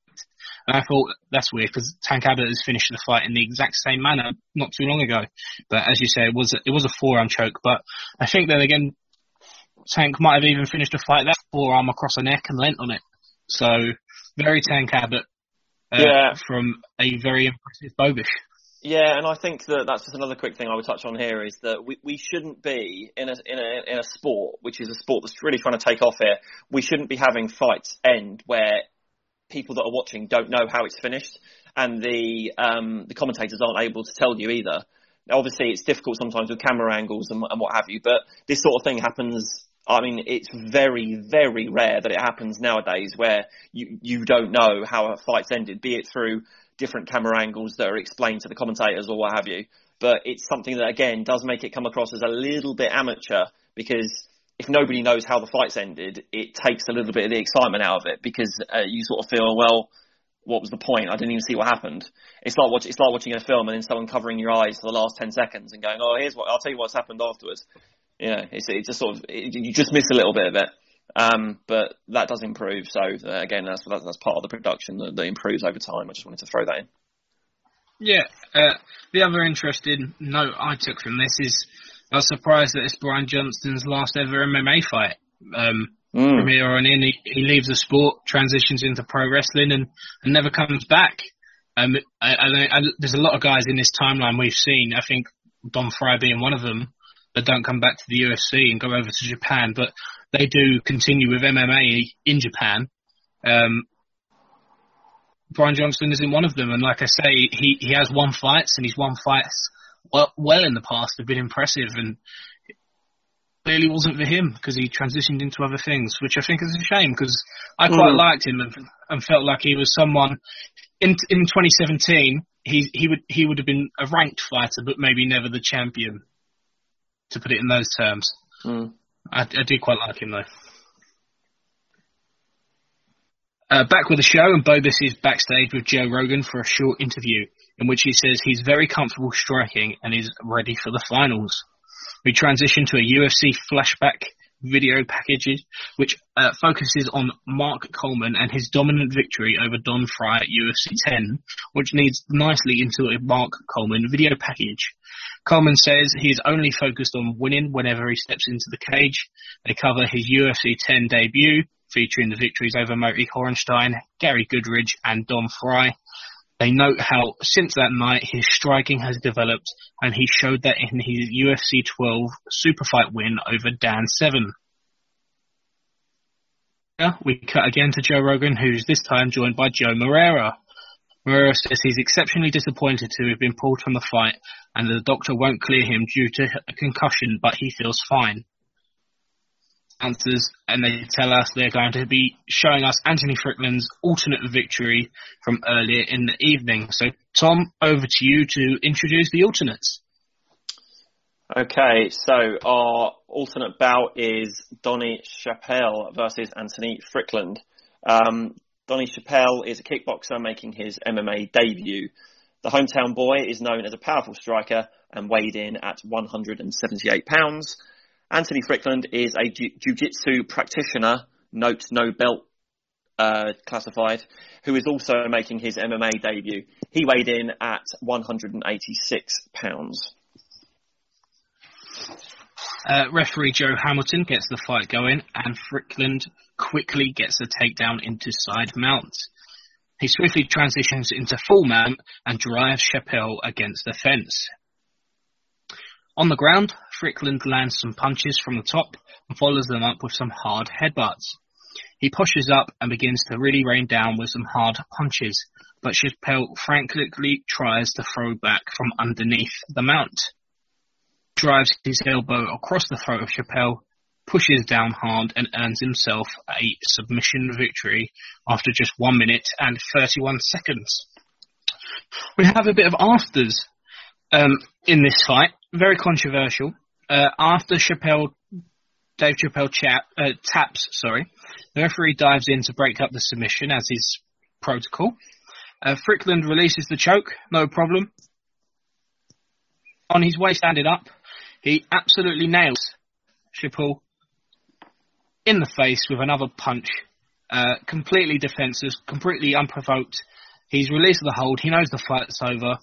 And I thought that's weird because Tank Abbott has finished the fight in the exact same manner not too long ago. But as you say, it was a, it was a forearm choke. But I think that again, Tank might have even finished a fight that forearm across the neck and lent on it. So very Tank Abbott uh, yeah. from a very impressive Bobish. Yeah, and I think that that's just another quick thing I would touch on here is that we, we shouldn't be in a in a in a sport which is a sport that's really trying to take off here. We shouldn't be having fights end where people that are watching don't know how it's finished, and the um, the commentators aren't able to tell you either. Obviously, it's difficult sometimes with camera angles and, and what have you, but this sort of thing happens I mean, it's very, very rare that it happens nowadays where you, you don't know how a fight's ended, be it through different camera angles that are explained to the commentators or what have you. But it's something that, again, does make it come across as a little bit amateur because if nobody knows how the fight's ended, it takes a little bit of the excitement out of it because uh, you sort of feel, well, what was the point? I didn't even see what happened. It's like watch, it's like watching a film and then someone covering your eyes for the last ten seconds and going, "Oh, here's what I'll tell you what's happened afterwards." you know, it's, just sort of it, you just miss a little bit of it. Um, but that does improve. So uh, again, that's, that's, that's part of the production that, that, improves over time. I just wanted to throw that in. Yeah. Uh, the other interesting note I took from this is I was surprised that it's Brian Johnston's last ever MMA fight. Um, mm. From here on in, he, he, leaves the sport, transitions into pro wrestling, and, and never comes back. Um, I, I, I, there's a lot of guys in this timeline we've seen. I think Don Frye being one of them that don't come back to the UFC and go over to Japan, but they do continue with MMA in Japan. Um, Brian Johnston isn't one of them, and like I say, he, he has won fights, and he's won fights well, well in the past. Have been impressive, and clearly wasn't for him because he transitioned into other things, which I think is a shame because I quite mm. liked him and, and, felt like he was someone in in 2017. He he would he would have been a ranked fighter, but maybe never the champion to put it in those terms. Mm. I, I, do quite like him though. Uh, back with the show, and Bobish is backstage with Joe Rogan for a short interview in which he says he's very comfortable striking and is ready for the finals. We transition to a UFC flashback video package which uh, focuses on Mark Coleman and his dominant victory over Don Frye at UFC 10, which leads nicely into a Mark Coleman video package. Coleman says he is only focused on winning whenever he steps into the cage. They cover his UFC 10 debut, featuring the victories over Moti Horenstein, Gary Goodridge, and Don Frye. They note how since that night his striking has developed, and he showed that in his UFC 12 super fight win over Dan Severn. We cut again to Joe Rogan, who's this time joined by Joe Moreira. Moreira says he's exceptionally disappointed to have been pulled from the fight and the doctor won't clear him due to a concussion, but he feels fine. Answers, and they tell us they're going to be showing us Anthony Fryklund's alternate victory from earlier in the evening. So, Tom, over to you to introduce the alternates. Okay, so our alternate bout is Donnie Chappell versus Anthony Fryklund. Um, Donnie Chappell is a kickboxer making his MMA debut. The hometown boy is known as a powerful striker and weighed in at 178 pounds. Anthony Fryklund is a jiu-jitsu practitioner, note no belt uh, classified, who is also making his MMA debut. He weighed in at 186 pounds. Uh, referee Joe Hamilton gets the fight going, and Fryklund quickly gets a takedown into side mount. He swiftly transitions into full mount and drives Chappell against the fence. On the ground, Strickland lands some punches from the top and follows them up with some hard headbutts. He pushes up and begins to really rain down with some hard punches, but Chappell frantically tries to throw back from underneath the mount. Drives his elbow across the throat of Chappell, pushes down hard and earns himself a submission victory after just 1 minute and 31 seconds. We have a bit of afters um, in this fight, very controversial. Uh, after Chappell, Dave Chappelle chat, uh, taps, sorry, the referee dives in to break up the submission as his protocol. Uh, Strickland releases the choke, no problem. On his way standing up, he absolutely nails Chappell in the face with another punch, uh, completely defensive, completely unprovoked. He's released the hold. He knows the fight's over.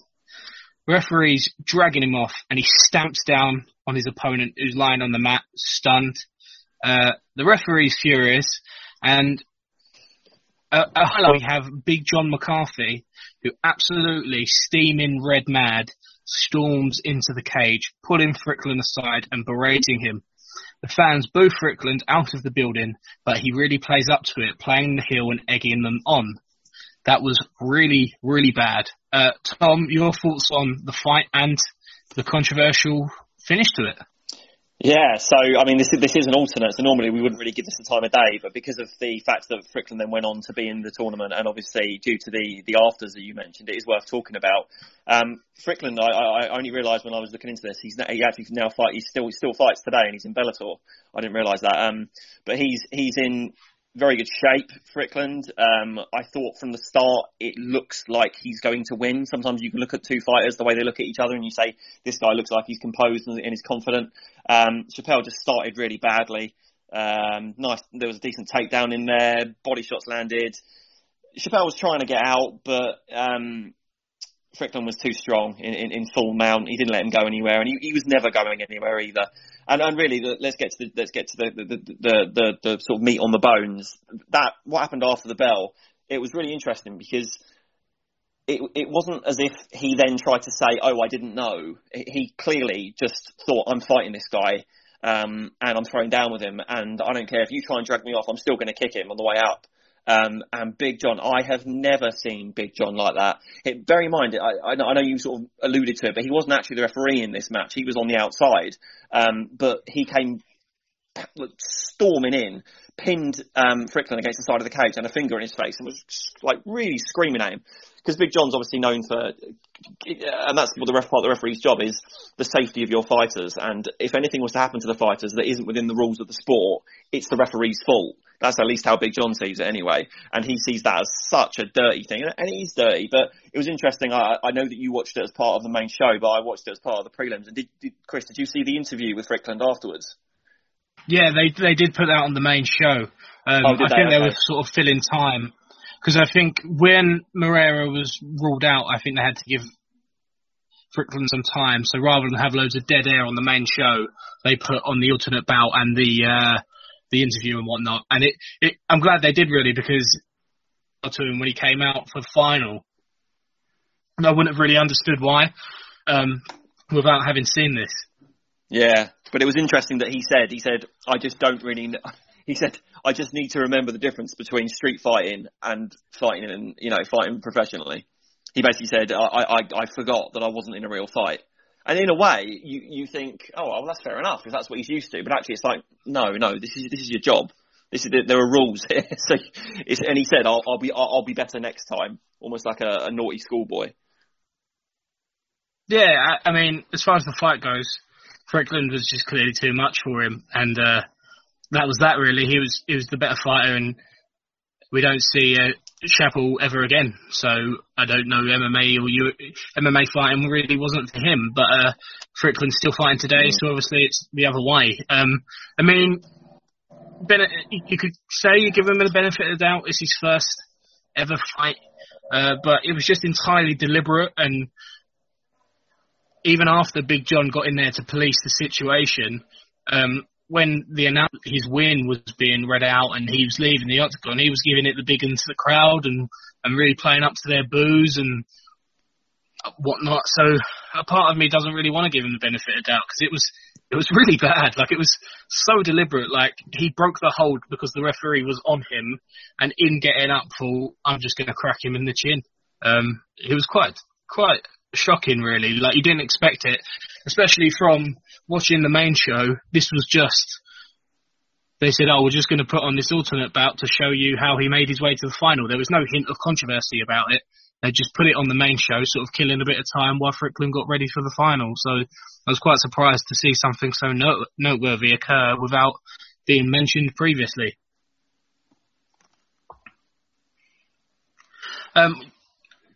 Referee's dragging him off, and he stamps down on his opponent, who's lying on the mat, stunned. Uh, the referee's furious, and uh, highlight we have Big John McCarthy, who absolutely steaming red mad storms into the cage, pulling Strickland aside and berating him. The fans boo Strickland out of the building, but he really plays up to it, playing the heel and egging them on. That was really, really bad. Uh, Tom, your thoughts on the fight and the controversial finish to it? Yeah, so I mean, this is, this is an alternate. So normally we wouldn't really give this the time of day, but because of the fact that Fryklund then went on to be in the tournament, and obviously due to the the afters that you mentioned, it is worth talking about. Um, Strickland, I, I only realised when I was looking into this, he's he actually now fight. He still he still fights today, and he's in Bellator. I didn't realise that. Um, but he's he's in very good shape, Strickland. Um, I thought from the start it looks like he's going to win. Sometimes you can look at two fighters the way they look at each other, and you say this guy looks like he's composed and, and is confident. Um, Chappell just started really badly. Um, nice, there was a decent takedown in there. Body shots landed. Chappell was trying to get out, but um, Strickland was too strong in, in, in, full mount. He didn't let him go anywhere, and he, he was never going anywhere either. And, and really, the, let's get to the let's get to the the, the the, the sort of meat on the bones. That what happened after the bell. It was really interesting because it it wasn't as if he then tried to say, "Oh, I didn't know." He clearly just thought, "I'm fighting this guy." Um, and I'm throwing down with him, and I don't care if you try and drag me off, I'm still going to kick him on the way up. Um, and Big John, I have never seen Big John like that. It, bear in mind, I, I, know you sort of alluded to it, but he wasn't actually the referee in this match. He was on the outside, um, but he came storming in, pinned um, Strickland against the side of the cage and a finger in his face, and was like really screaming at him because Big John's obviously known for, and that's what the ref part of the referee's job is, the safety of your fighters. And if anything was to happen to the fighters that isn't within the rules of the sport, it's the referee's fault. That's at least how Big John sees it anyway. And he sees that as such a dirty thing. And it is dirty, but it was interesting. I, I know that you watched it as part of the main show, but I watched it as part of the prelims. And did, did Chris, did you see the interview with Strickland afterwards? Yeah, they they did put that on the main show. Um, oh, I think okay. they were sort of filling time because I think when Moreira was ruled out, I think they had to give Strickland some time. So rather than have loads of dead air on the main show, they put on the alternate bout and the uh, the interview and whatnot. And it, it, I'm glad they did really because to him when he came out for the final, I wouldn't have really understood why um, without having seen this. Yeah, but it was interesting that he said he said I just don't really. Know. He said I just need to remember the difference between street fighting and fighting and you know fighting professionally. He basically said I I, I forgot that I wasn't in a real fight. And in a way, you, you think, oh, well, that's fair enough if that's what he's used to. But actually, it's like, no, no, this is this is your job. This is there are rules here. so, and he said, I'll, I'll be I'll, I'll, be better next time, almost like a, a naughty schoolboy. Yeah, I, I, mean, as far as the fight goes, Strickland was just clearly too much for him, and uh, that was that. Really, he was he was the better fighter, and we don't see uh, Chappell ever again. So I don't know MMA or U- MMA fighting really wasn't for him, but uh, Strickland's still fighting today, mm. so obviously it's the other way. Um, I mean, ben- you could say you give him the benefit of the doubt. It's his first ever fight, uh, but it was just entirely deliberate and even after Big John got in there to police the situation, um, when the announce his win was being read out and he was leaving the octagon, he was giving it the big one to the crowd and and really playing up to their boos and whatnot. So a part of me doesn't really want to give him the benefit of doubt because it was it was really bad. Like it was so deliberate. Like he broke the hold because the referee was on him, and in getting up for, I'm just going to crack him in the chin. Um, it was quite quite shocking, really. Like you didn't expect it, especially from watching the main show. This was just. They said, "Oh, we're just going to put on this alternate bout to show you how he made his way to the final." There was no hint of controversy about it. They just put it on the main show, sort of killing a bit of time while Strickland got ready for the final. So I was quite surprised to see something so note- noteworthy occur without being mentioned previously. Um,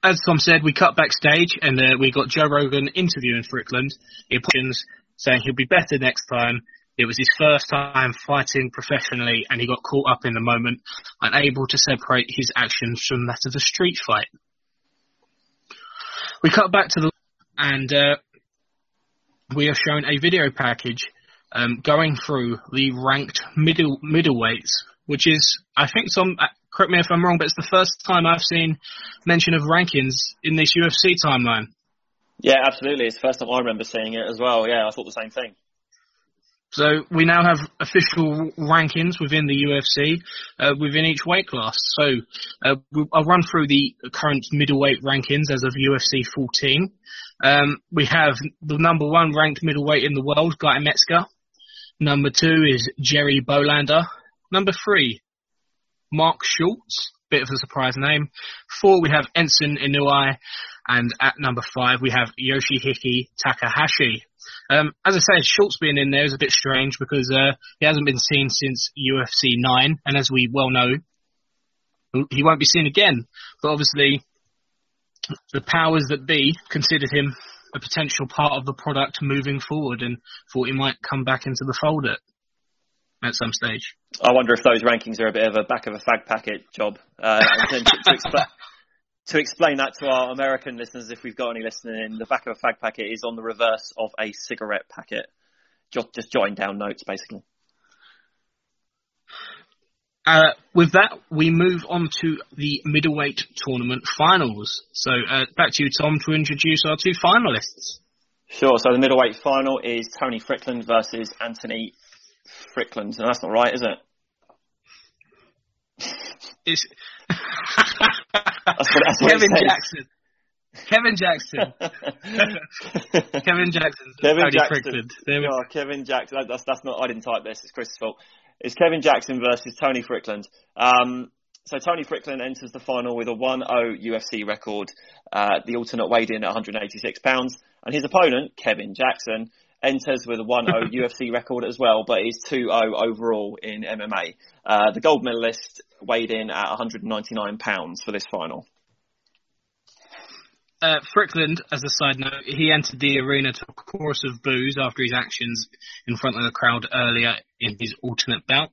as Tom said, we cut backstage and uh, we got Joe Rogan interviewing Strickland. He options saying he'll be better next time. It was his first time fighting professionally and he got caught up in the moment, unable to separate his actions from that of a street fight. We cut back to the and uh, we are shown a video package um, going through the ranked middle middleweights, which is I think some. Correct me if I'm wrong, but it's the first time I've seen mention of rankings in this UFC timeline. Yeah, absolutely. It's the first time I remember seeing it as well. Yeah, I thought the same thing. So we now have official rankings within the UFC uh, within each weight class. So uh, I'll run through the current middleweight rankings as of UFC 14. Um, we have the number one ranked middleweight in the world, Guy Metzger. Number two is Jerry Bohlander. Number three, Mark Schultz. Bit of a surprise name. Four, we have Enson Inoue. And at number five, we have Yoshihiki Takahashi. Um, as I said, Schultz being in there is a bit strange because uh, he hasn't been seen since UFC 9, and as we well know, he won't be seen again. But obviously, the powers that be considered him a potential part of the product moving forward and thought he might come back into the fold at, at some stage. I wonder if those rankings are a bit of a back of a fag packet job. Uh, to, to, to explain that to our American listeners, if we've got any listening, in, the back of a fag packet is on the reverse of a cigarette packet. Just, just jotting down notes, basically. Uh, with that, we move on to the middleweight tournament finals. So uh, back to you, Tom, to introduce our two finalists. Sure. So the middleweight final is Tony Fryklund versus Anthony Fryklund. And that's not right, is it? It's that's what, that's Kevin Jackson. Kevin Jackson. Kevin Jackson. Kevin Jackson. Oh, Kevin Jackson. That's that's not. I didn't type this. It's Chris's fault. It's Kevin Jackson versus Tony Fryklund. Um, so Tony Fryklund enters the final with a 1-0 UFC record. Uh, the alternate weighed in at 186 pounds, and his opponent Kevin Jackson enters with a 1-0 UFC record as well, but is 2-0 overall in MMA. Uh, the gold medalist weighed in at 199 pounds for this final. Uh, Fryklund, as a side note, he entered the arena to a chorus of boos after his actions in front of the crowd earlier in his alternate bout.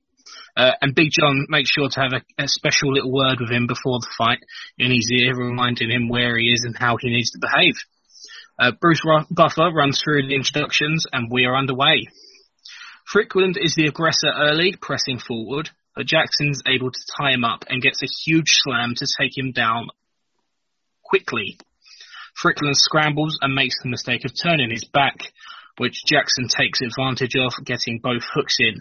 Uh, and Big John makes sure to have a, a, special little word with him before the fight in his ear, reminding him where he is and how he needs to behave. Uh, Bruce Buffer runs through the introductions and we are underway. Fryklund is the aggressor early, pressing forward, but Jackson's able to tie him up and gets a huge slam to take him down quickly. Fryklund scrambles and makes the mistake of turning his back, which Jackson takes advantage of, getting both hooks in.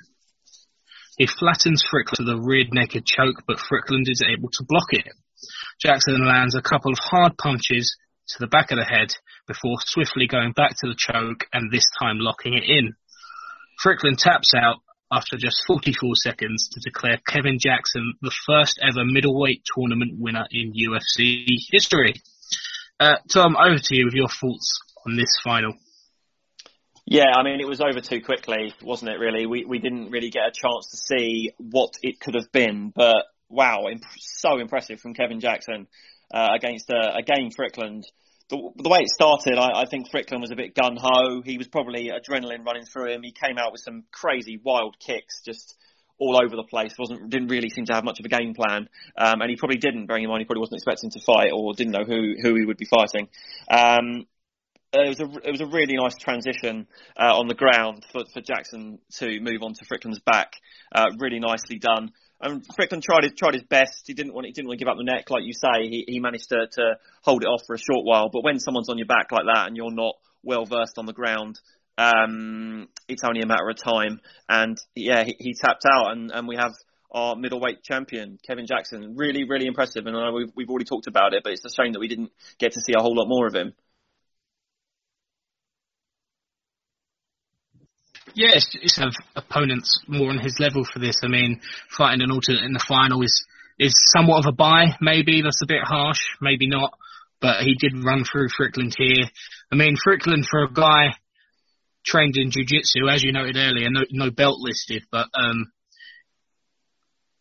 He flattens Fryklund to the rear naked choke, but Fryklund is able to block it. Jackson lands a couple of hard punches to the back of the head before swiftly going back to the choke and this time locking it in. Fryklund taps out after just 44 seconds to declare Kevin Jackson the first ever middleweight tournament winner in UFC history. Uh, Tom, over to you with your thoughts on this final. Yeah, I mean, it was over too quickly, wasn't it? Really, we we didn't really get a chance to see what it could have been. But wow, imp- so impressive from Kevin Jackson uh, against a, a game Fryklund. The, the, way it started, I, I think Fryklund was a bit gun ho. He was probably adrenaline running through him. He came out with some crazy wild kicks, just all over the place. wasn't didn't really seem to have much of a game plan, um, and he probably didn't. Bearing in mind, he probably wasn't expecting to fight or didn't know who who he would be fighting. Um, uh, it was a it was a really nice transition uh, on the ground for, for Jackson to move on to Fryklund's back. Uh, really nicely done. And Strickland tried his tried his best. He didn't want he didn't want to give up the neck, like you say. He he managed to to hold it off for a short while. But when someone's on your back like that and you're not well versed on the ground, um, it's only a matter of time. And yeah, he, he tapped out, and and we have our middleweight champion, Kevin Jackson. Really, really impressive. And I know we've, we've already talked about it, but it's a shame that we didn't get to see a whole lot more of him. Yes, it's have opponents more on his level for this. I mean, fighting an alternate in the final is is somewhat of a buy. Maybe that's a bit harsh, maybe not. But he did run through Fryklund here. I mean, Fryklund for a guy trained in jiu-jitsu, as you noted earlier, no, no belt listed, but um,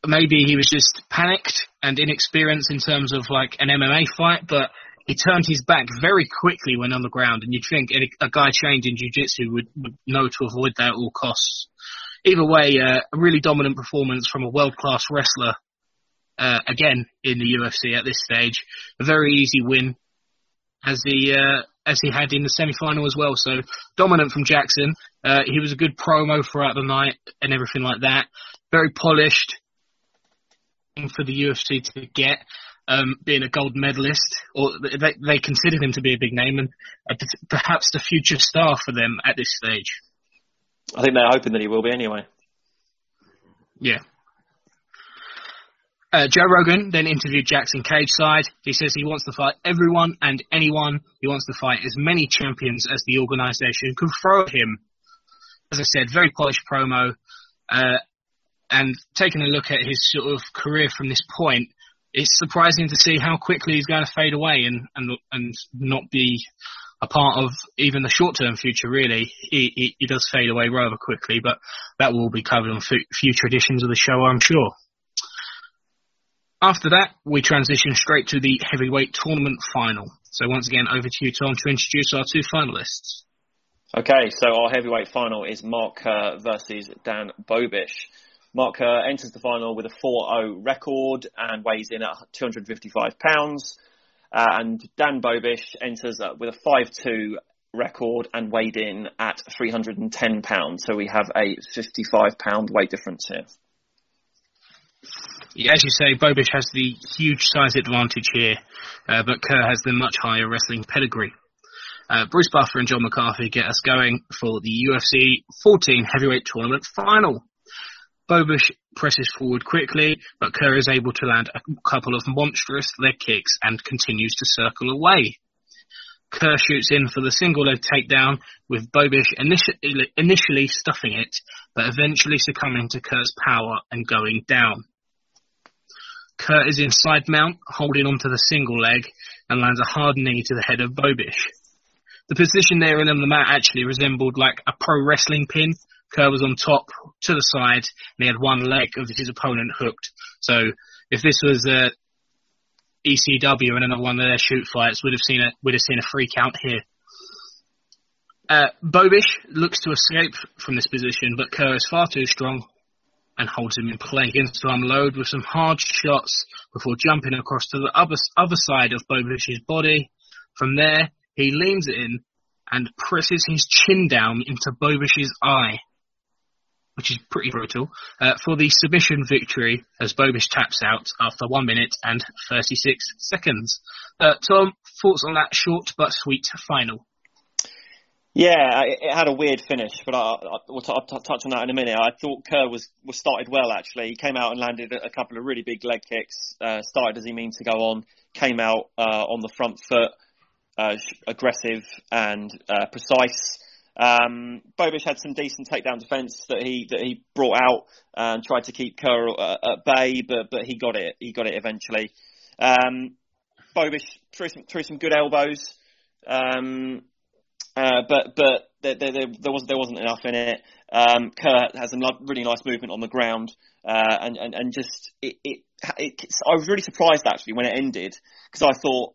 maybe he was just panicked and inexperienced in terms of like an MMA fight, but he turned his back very quickly when on the ground, and you'd think a, a guy trained in jiu-jitsu would, would know to avoid that at all costs. Either way, uh, a really dominant performance from a world-class wrestler, uh, again in the UFC at this stage. A very easy win, as he uh, as he had in the semi-final as well. So dominant from Jackson. Uh, he was a good promo throughout the night and everything like that. Very polished for the UFC to get um, being a gold medalist, or they, they considered him to be a big name and uh, perhaps the future star for them at this stage. I think they're hoping that he will be anyway. Yeah. Uh, Joe Rogan then interviewed Jackson cage side. He says he wants to fight everyone and anyone. He wants to fight as many champions as the organisation can throw at him. As I said, very polished promo. Uh, and taking a look at his sort of career from this point, it's surprising to see how quickly he's going to fade away and and and not be a part of even the short term future. Really, he, he, he does fade away rather quickly, but that will be covered on f- future editions of the show, I'm sure. After that, we transition straight to the heavyweight tournament final. So once again, over to you, Tom, to introduce our two finalists. Okay, so our heavyweight final is Mark uh, versus Dan Bobish. Mark uh, enters the final with a 4-0 record and weighs in at 255 pounds. Uh, and Dan Bobish enters uh, with a 5-2 record and weighed in at 310 pounds. So we have a 55 pound weight difference here. Yeah, as you say, Bobish has the huge size advantage here, uh, but Kerr has the much higher wrestling pedigree. Uh, Bruce Buffer and John McCarthy get us going for the UFC 14 heavyweight tournament final. Bobish presses forward quickly, but Kerr is able to land a couple of monstrous leg kicks and continues to circle away. Kerr shoots in for the single leg takedown, with Bobish initially, initially stuffing it, but eventually succumbing to Kerr's power and going down. Kerr is in side mount, holding onto the single leg, and lands a hard knee to the head of Bobish. The position there in on the mat actually resembled like a pro wrestling pin, Kerr was on top to the side and he had one leg of his opponent hooked. So if this was a ECW and another one of their shoot fights, we'd have seen a would have seen a free count here. Uh, Bobish looks to escape from this position, but Kerr is far too strong and holds him in play. Begins to unload with some hard shots before jumping across to the other other side of Bobish's body. From there, he leans in and presses his chin down into Bobish's eye which is pretty brutal, uh, for the submission victory as Bobish taps out after 1 minute and 36 seconds. Uh, Tom, thoughts on that short but sweet final? Yeah, it had a weird finish, but I, will t- touch on that in a minute. I thought Kerr was, was started well, actually. He came out and landed a couple of really big leg kicks, uh, started as he means to go on, came out uh, on the front foot, uh, aggressive and uh, precise. Um, Bobish had some decent takedown defence that he that he brought out and tried to keep Kerr uh, at bay, but but he got it. He got it eventually. Um, Bobish threw some threw some good elbows, um, uh, but but there, there, there, was there wasn't enough in it. Um, Kerr has some really nice movement on the ground, uh, and, and and just it, it, it I was really surprised actually when it ended because I thought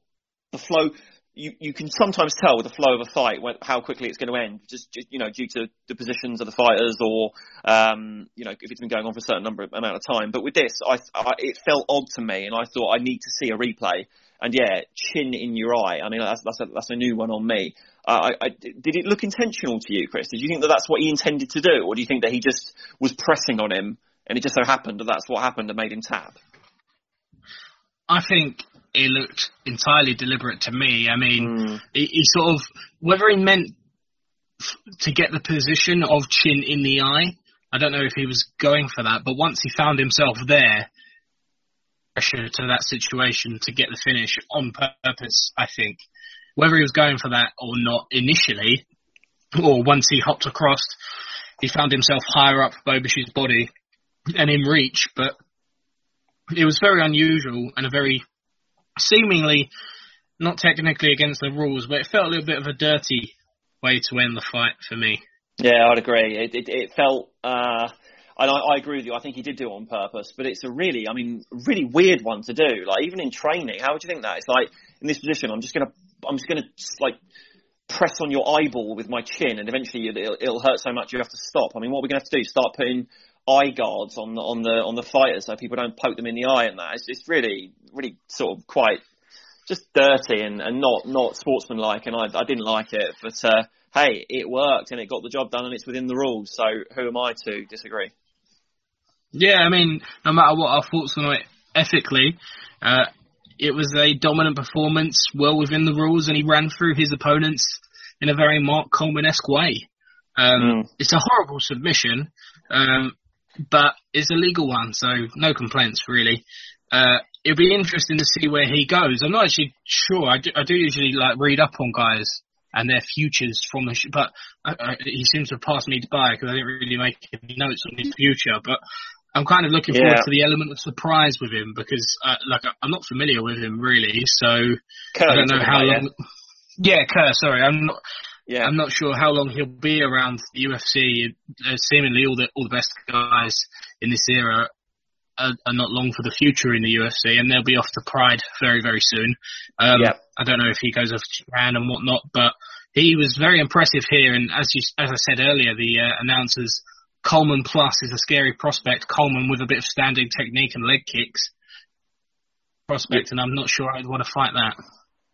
the flow you, you can sometimes tell with the flow of a fight how quickly it's going to end, just, just you know due to the positions of the fighters or um, you know if it's been going on for a certain number of amount of time. But with this, I, I it felt odd to me, and I thought I need to see a replay. And yeah, chin in your eye. I mean, that's that's a, that's a new one on me. Uh, I, I, did it look intentional to you, Chris? Did you think that that's what he intended to do, or do you think that he just was pressing on him, and it just so happened that that's what happened and made him tap? I think it looked entirely deliberate to me. I mean, mm. he, he, sort of whether he meant f- to get the position of chin in the eye. I don't know if he was going for that, but once he found himself there, pressure to that situation to get the finish on purpose. I think whether he was going for that or not initially, or once he hopped across, he found himself higher up Bobish's body and in reach, but it was very unusual and a very seemingly not technically against the rules, but it felt a little bit of a dirty way to end the fight for me. Yeah, I'd agree. It it, it felt, uh, and I, I, agree with you. I think he did do it on purpose, but it's a really, I mean, really weird one to do. Like even in training, how would you think that? It's like in this position, I'm just gonna, I'm just gonna like press on your eyeball with my chin, and eventually it'll, it'll hurt so much you have to stop. I mean, what are we gonna have to do? Start putting eye guards on the on the on the fighters so people don't poke them in the eye and that. It's, it's really really sort of quite just dirty and, and not not sportsmanlike, and I, I didn't like it. But uh, hey, it worked and it got the job done, and it's within the rules. So who am I to disagree? Yeah, I mean, no matter what our thoughts on it ethically, uh, it was a dominant performance, well within the rules, and he ran through his opponents in a very Mark Coleman-esque way. Um, mm. It's a horrible submission, um, but it's a legal one, so no complaints really. Uh, it'll be interesting to see where he goes. I'm not actually sure. I do, I do usually like read up on guys and their futures from the, sh- but I, I, he seems to have passed me by because I didn't really make any notes on his future. But I'm kind of looking forward to the element of surprise with him because, uh, like, I'm not familiar with him really, so Kerr, I don't know how long. Yeah, Kerr. Sorry, I'm not. Yeah. I'm not sure how long he'll be around the UFC. Uh, seemingly, all the all the best guys in this era are, are, not long for the future in the UFC, and they'll be off to Pride very very soon. Um, yeah. I don't know if he goes off to Japan and whatnot, but he was very impressive here. And as you, as I said earlier, the uh, announcers Coleman plus is a scary prospect. Coleman with a bit of standing technique and leg kicks prospect, and I'm not sure I'd want to fight that.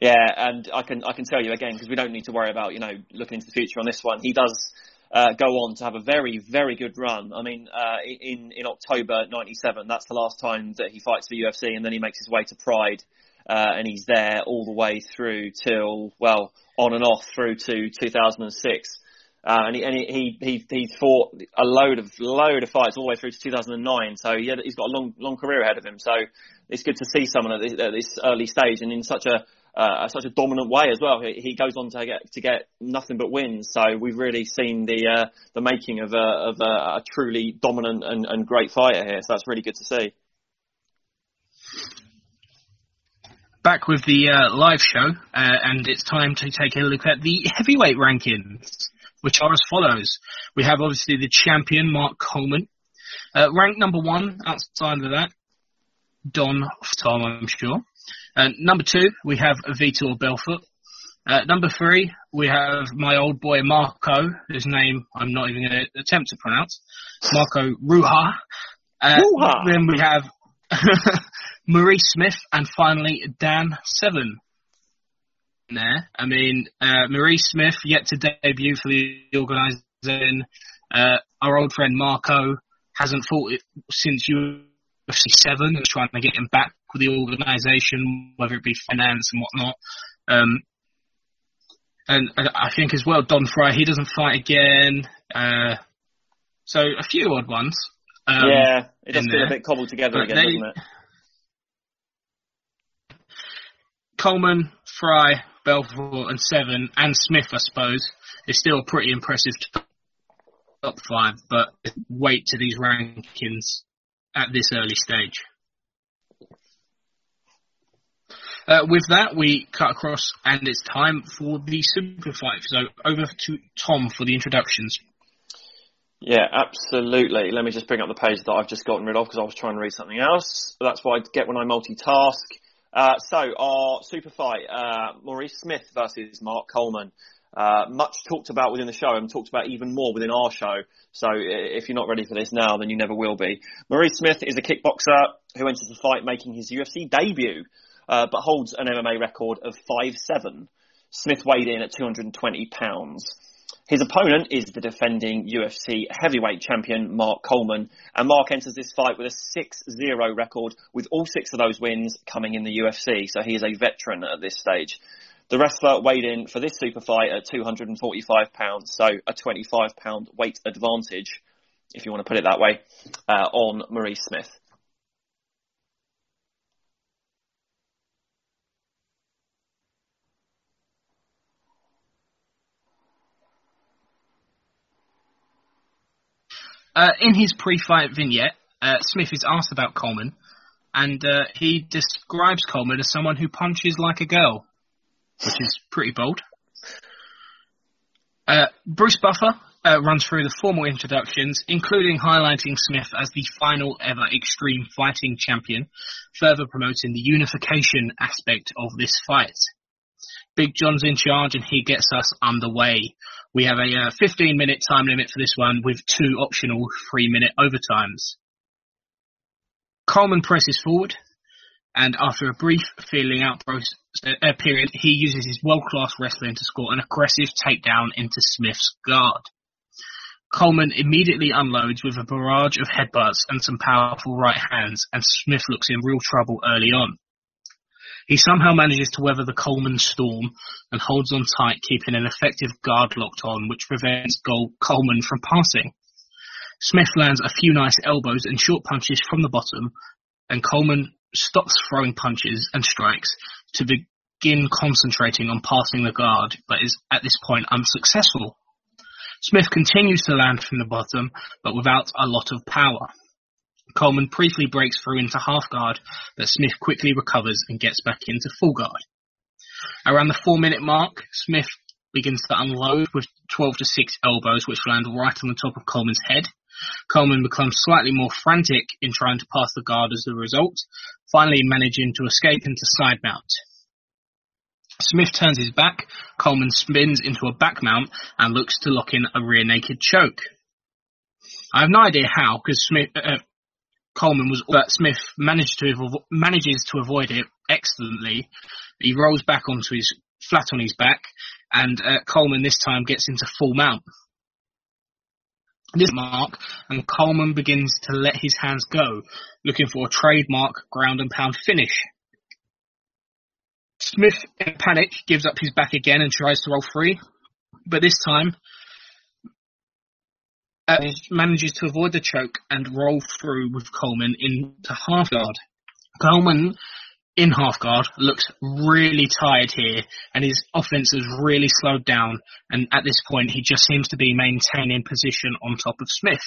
Yeah, and I can I can tell you again because we don't need to worry about you know looking into the future on this one. He does uh, go on to have a very very good run. I mean, uh, in in October '97, that's the last time that he fights for UFC, and then he makes his way to Pride, uh, and he's there all the way through till well on and off through to 2006. Uh, and he, and he, he, he fought a load of, load of fights all the way through to 2009. So he had, he's got a long, long career ahead of him. So it's good to see someone at this, at this early stage and in such a, uh, such a dominant way as well. He, he, goes on to get to get nothing but wins. So we've really seen the uh, the making of a of a, a truly dominant and, and, great fighter here. So that's really good to see. Back with the uh, live show, uh, and it's time to take a look at the heavyweight rankings, which are as follows. We have obviously the champion Mark Coleman, uh, ranked number one. Outside of that, Don Tom, I'm sure. Uh, number two, we have Vitor Belfort. Uh, number three, we have my old boy Marco, whose name I'm not even going to attempt to pronounce. Marco Ruha. Uh, Ruha. Then we have Maurice Smith, and finally Dan Severn. There, I mean, uh, Maurice Smith yet to debut for the organisation. Uh, our old friend Marco hasn't fought it since UFC seven, and trying to get him back with the organisation, whether it be finance and whatnot. Um, and I think as well, Don Frye, he doesn't fight again. Uh, so a few odd ones. Um, yeah, it does feel a bit cobbled together but again, they, doesn't it? Coleman, Frye, Belfort, and Severn, and Smith, I suppose, is still pretty impressive top five, but wait to these rankings at this early stage. Uh, with that, we cut across, and it's time for the super fight. So over to Tom for the introductions. Yeah, absolutely. Let me just bring up the page that I've just gotten rid of because I was trying to read something else. That's what I get when I multitask. Uh, so our super fight, uh, Maurice Smith versus Mark Coleman. Uh, much talked about within the show and talked about even more within our show. So if you're not ready for this now, then you never will be. Maurice Smith is a kickboxer who enters the fight making his UFC debut, uh, but holds an MMA record of 5'7". Smith weighed in at 220 pounds. His opponent is the defending UFC heavyweight champion Mark Coleman, and Mark enters this fight with a 6-0 record, with all six of those wins coming in the UFC, so he is a veteran at this stage. The wrestler weighed in for this super fight at 245 pounds, so a 25 pound weight advantage, if you want to put it that way, uh, on Maurice Smith. Uh, in his pre-fight vignette, uh, Smith is asked about Coleman, and uh, he describes Coleman as someone who punches like a girl, which is pretty bold. Uh, Bruce Buffer uh, runs through the formal introductions, including highlighting Smith as the final ever extreme fighting champion, further promoting the unification aspect of this fight. Big John's in charge and he gets us underway. We have a uh, 15 minute time limit for this one with two optional three minute overtimes. Coleman presses forward and after a brief feeling out uh, period, he uses his world class wrestling to score an aggressive takedown into Smith's guard. Coleman immediately unloads with a barrage of headbutts and some powerful right hands, and Smith looks in real trouble early on. He somehow manages to weather the Coleman storm and holds on tight, keeping an effective guard locked on, which prevents Coleman from passing. Smith lands a few nice elbows and short punches from the bottom, and Coleman stops throwing punches and strikes to begin concentrating on passing the guard, but is at this point unsuccessful. Smith continues to land from the bottom, but without a lot of power. Coleman briefly breaks through into half guard, but Smith quickly recovers and gets back into full guard. Around the four minute mark, Smith begins to unload with 12 to 6 elbows which land right on the top of Coleman's head. Coleman becomes slightly more frantic in trying to pass the guard as a result, finally managing to escape into side mount. Smith turns his back, Coleman spins into a back mount and looks to lock in a rear naked choke. I have no idea how, because Smith, uh, Coleman was, but Smith managed to manages to avoid it excellently. He rolls back onto his flat on his back, and uh, Coleman this time gets into full mount. This mark, and Coleman begins to let his hands go, looking for a trademark ground and pound finish. Smith, in panic, gives up his back again and tries to roll free, but this time uh, manages to avoid the choke and roll through with Coleman into half guard. Coleman in half guard looks really tired here and his offense has really slowed down and at this point he just seems to be maintaining position on top of Smith.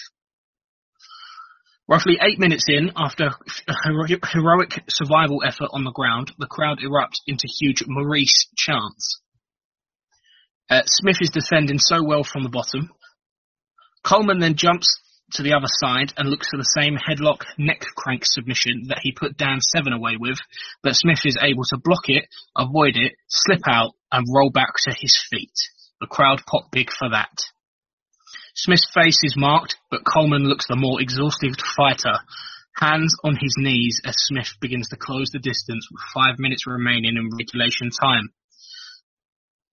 Roughly eight minutes in, after a heroic survival effort on the ground, the crowd erupts into huge Maurice chants. Uh, Smith is defending so well from the bottom Coleman then jumps to the other side and looks for the same headlock neck crank submission that he put Dan Severn away with, but Smith is able to block it, avoid it, slip out, and roll back to his feet. The crowd pop big for that. Smith's face is marked, but Coleman looks the more exhausted fighter, hands on his knees as Smith begins to close the distance with five minutes remaining in regulation time.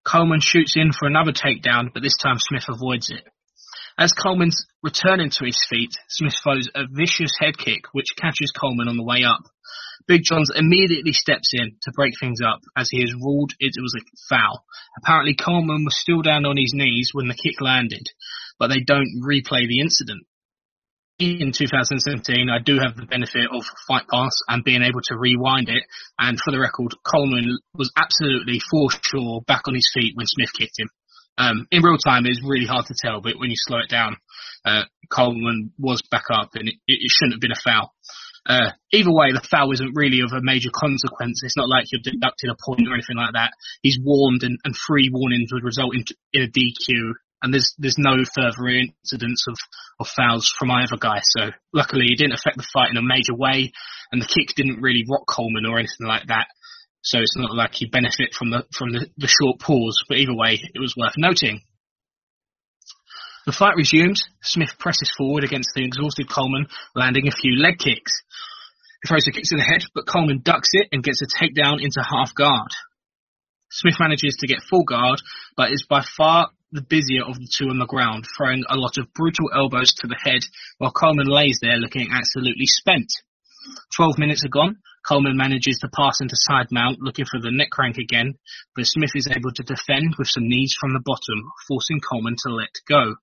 Coleman shoots in for another takedown, but this time Smith avoids it. As Coleman's returning to his feet, Smith throws a vicious head kick which catches Coleman on the way up. Big Johns immediately steps in to break things up as he has ruled it was a foul. Apparently Coleman was still down on his knees when the kick landed, but they don't replay the incident. In 2017, I do have the benefit of Fight Pass and being able to rewind it. And for the record, Coleman was absolutely for sure back on his feet when Smith kicked him. Um, in real time, it's really hard to tell, but when you slow it down, uh, Coleman was back up and it, it shouldn't have been a foul. Uh, either way, the foul isn't really of a major consequence. It's not like you're deducted a point or anything like that. He's warned and, and three warnings would result in, in a DQ and there's there's no further incidents of, of fouls from either guy. So luckily it didn't affect the fight in a major way and the kick didn't really rock Coleman or anything like that. So it's not like he benefit from the from the, the short pause. But either way, it was worth noting. The fight resumes. Smith presses forward against the exhausted Coleman, landing a few leg kicks. He throws a kick to the head, but Coleman ducks it and gets a takedown into half guard. Smith manages to get full guard, but is by far the busier of the two on the ground, throwing a lot of brutal elbows to the head while Coleman lays there looking absolutely spent. Twelve minutes are gone. Coleman manages to pass into side mount looking for the neck crank again, but Smith is able to defend with some knees from the bottom, forcing Coleman to let go.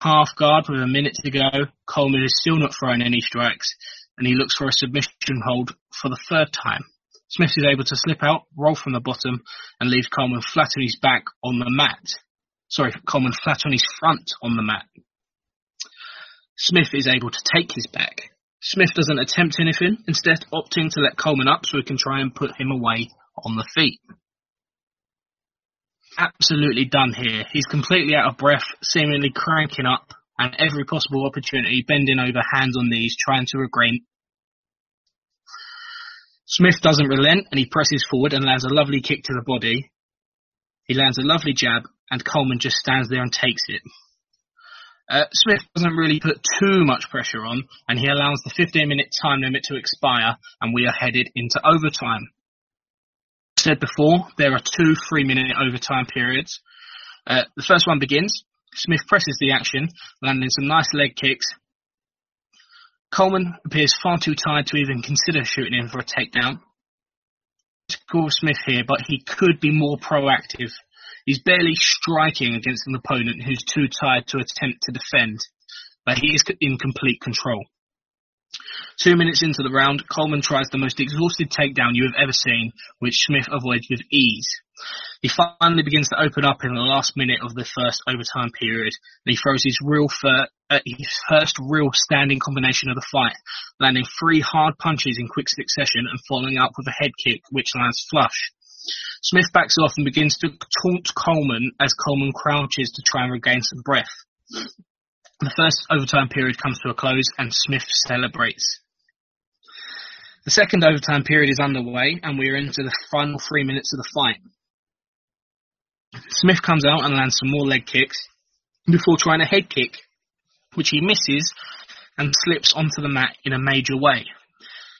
Half guard with a minute to go, Coleman is still not throwing any strikes, and he looks for a submission hold for the third time. Smith is able to slip out, roll from the bottom, and leave Coleman flat on his back on the mat. Sorry, Coleman flat on his front on the mat. Smith is able to take his back. Smith doesn't attempt anything, instead opting to let Coleman up so he can try and put him away on the feet. Absolutely done here. He's completely out of breath, seemingly cranking up, and every possible opportunity bending over hands on knees trying to regain. Smith doesn't relent and he presses forward and lands a lovely kick to the body. He lands a lovely jab and Coleman just stands there and takes it. Uh, Smith doesn't really put too much pressure on and he allows the 15 minute time limit to expire and we are headed into overtime. Said before, there are two three minute overtime periods. Uh, the first one begins Smith presses the action, landing some nice leg kicks. Coleman appears far too tired to even consider shooting in for a takedown. Score Smith here, but he could be more proactive. He's barely striking against an opponent who's too tired to attempt to defend, but he is in complete control. Two minutes into the round, Coleman tries the most exhausted takedown you have ever seen, which Smith avoids with ease. He finally begins to open up in the last minute of the first overtime period, and he throws his real fir- uh, his first real standing combination of the fight, landing three hard punches in quick succession and following up with a head kick which lands flush. Smith backs off and begins to taunt Coleman as Coleman crouches to try and regain some breath. The first overtime period comes to a close and Smith celebrates. The second overtime period is underway and we are into the final three minutes of the fight. Smith comes out and lands some more leg kicks before trying a head kick, which he misses and slips onto the mat in a major way.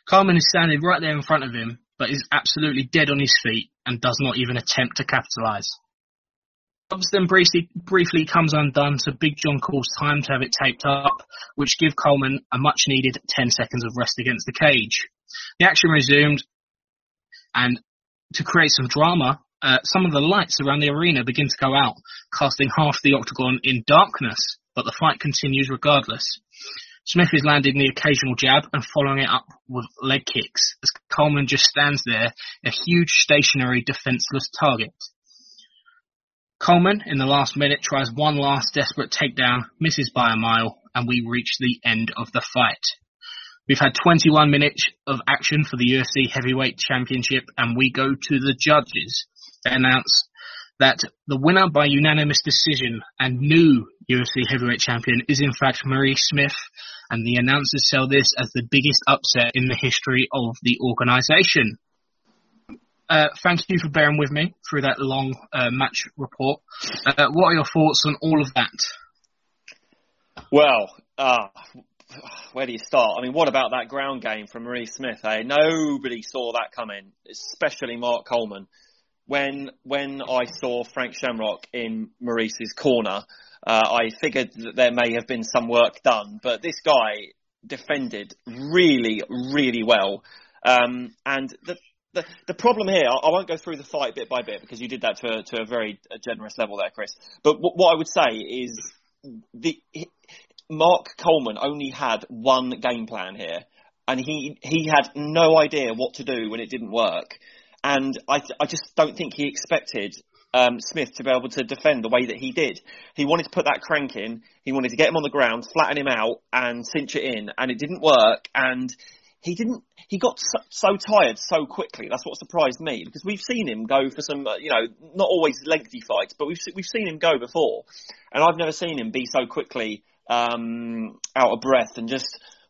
Coleman is standing right there in front of him, but is absolutely dead on his feet and does not even attempt to capitalise. Then briefly, briefly comes undone, so Big John calls time to have it taped up, which give Coleman a much needed 10 seconds of rest against the cage. The action resumed, and to create some drama, uh, some of the lights around the arena begin to go out, casting half the octagon in darkness, but the fight continues regardless. Smith is landing the occasional jab and following it up with leg kicks as Coleman just stands there, a huge stationary defenseless target. Coleman, in the last minute, tries one last desperate takedown, misses by a mile, and we reach the end of the fight. We've had 21 minutes of action for the UFC Heavyweight Championship, and we go to the judges. They announce that the winner by unanimous decision and new UFC Heavyweight Champion is in fact Marie Smith, and the announcers sell this as the biggest upset in the history of the organisation. Uh, thank you for bearing with me through that long uh, match report. Uh, what are your thoughts on all of that? Well, uh, where do you start? I mean, what about that ground game from Marie Smith? Eh? Nobody saw that coming, especially Mark Coleman. When when I saw Frank Shamrock in Maurice's corner, uh, I figured that there may have been some work done, but this guy defended really, really well. Um, and the, the, the problem here, I, I won't go through the fight bit by bit because you did that to a, to a very generous level there, Chris. But w- what I would say is the Mark Coleman only had one game plan here, and he he had no idea what to do when it didn't work. And I I just don't think he expected um, Smith to be able to defend the way that he did. He wanted to put that crank in. He wanted to get him on the ground, flatten him out, and cinch it in. And it didn't work. And he didn't. He got so, so tired so quickly. That's what surprised me because we've seen him go for some, you know, not always lengthy fights, but we've we've seen him go before, and I've never seen him be so quickly um, out of breath and just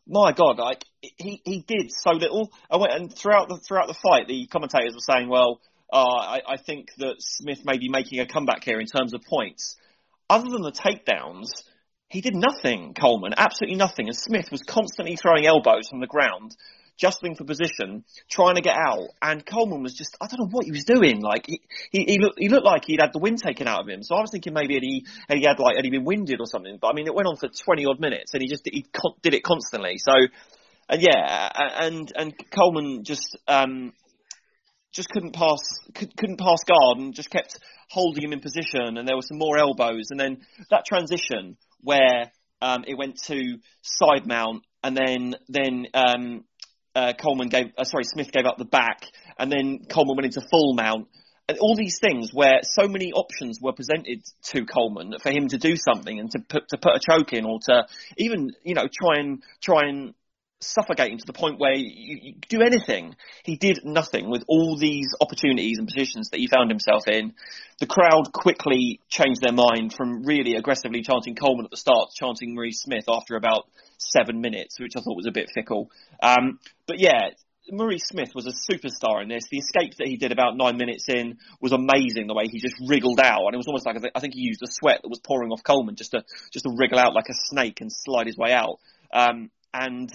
my God, like he, he did so little. I went and throughout the throughout the fight, the commentators were saying, "Well, uh, I, I think that Smith may be making a comeback here in terms of points." Other than the takedowns, he did nothing. Coleman, absolutely nothing, and Smith was constantly throwing elbows from the ground jostling for position, trying to get out. And Coleman was just, I don't know what he was doing. Like, he, he, he, looked, he looked like he'd had the wind taken out of him. So I was thinking maybe had he, had he had like, had he been winded or something. But I mean, it went on for 20 odd minutes and he just, he did it constantly. So, and yeah, and, and Coleman just, um, just couldn't pass, couldn't pass guard and just kept holding him in position. And there were some more elbows. And then that transition where, um, it went to side mount and then, then, um, uh, Coleman gave, uh, sorry, Smith gave up the back, and then Coleman went into full mount. And all these things where so many options were presented to Coleman for him to do something and to put to put a choke in or to even you know try and try and suffocate him to the point where you, you do anything. He did nothing with all these opportunities and positions that he found himself in. The crowd quickly changed their mind from really aggressively chanting Coleman at the start to chanting Maurice Smith after about seven minutes, which I thought was a bit fickle. Um, but yeah, Maurice Smith was a superstar in this. The escape that he did about nine minutes in was amazing. The way he just wriggled out, and it was almost like I think he used the sweat that was pouring off Coleman just to just to wriggle out like a snake and slide his way out. Um, and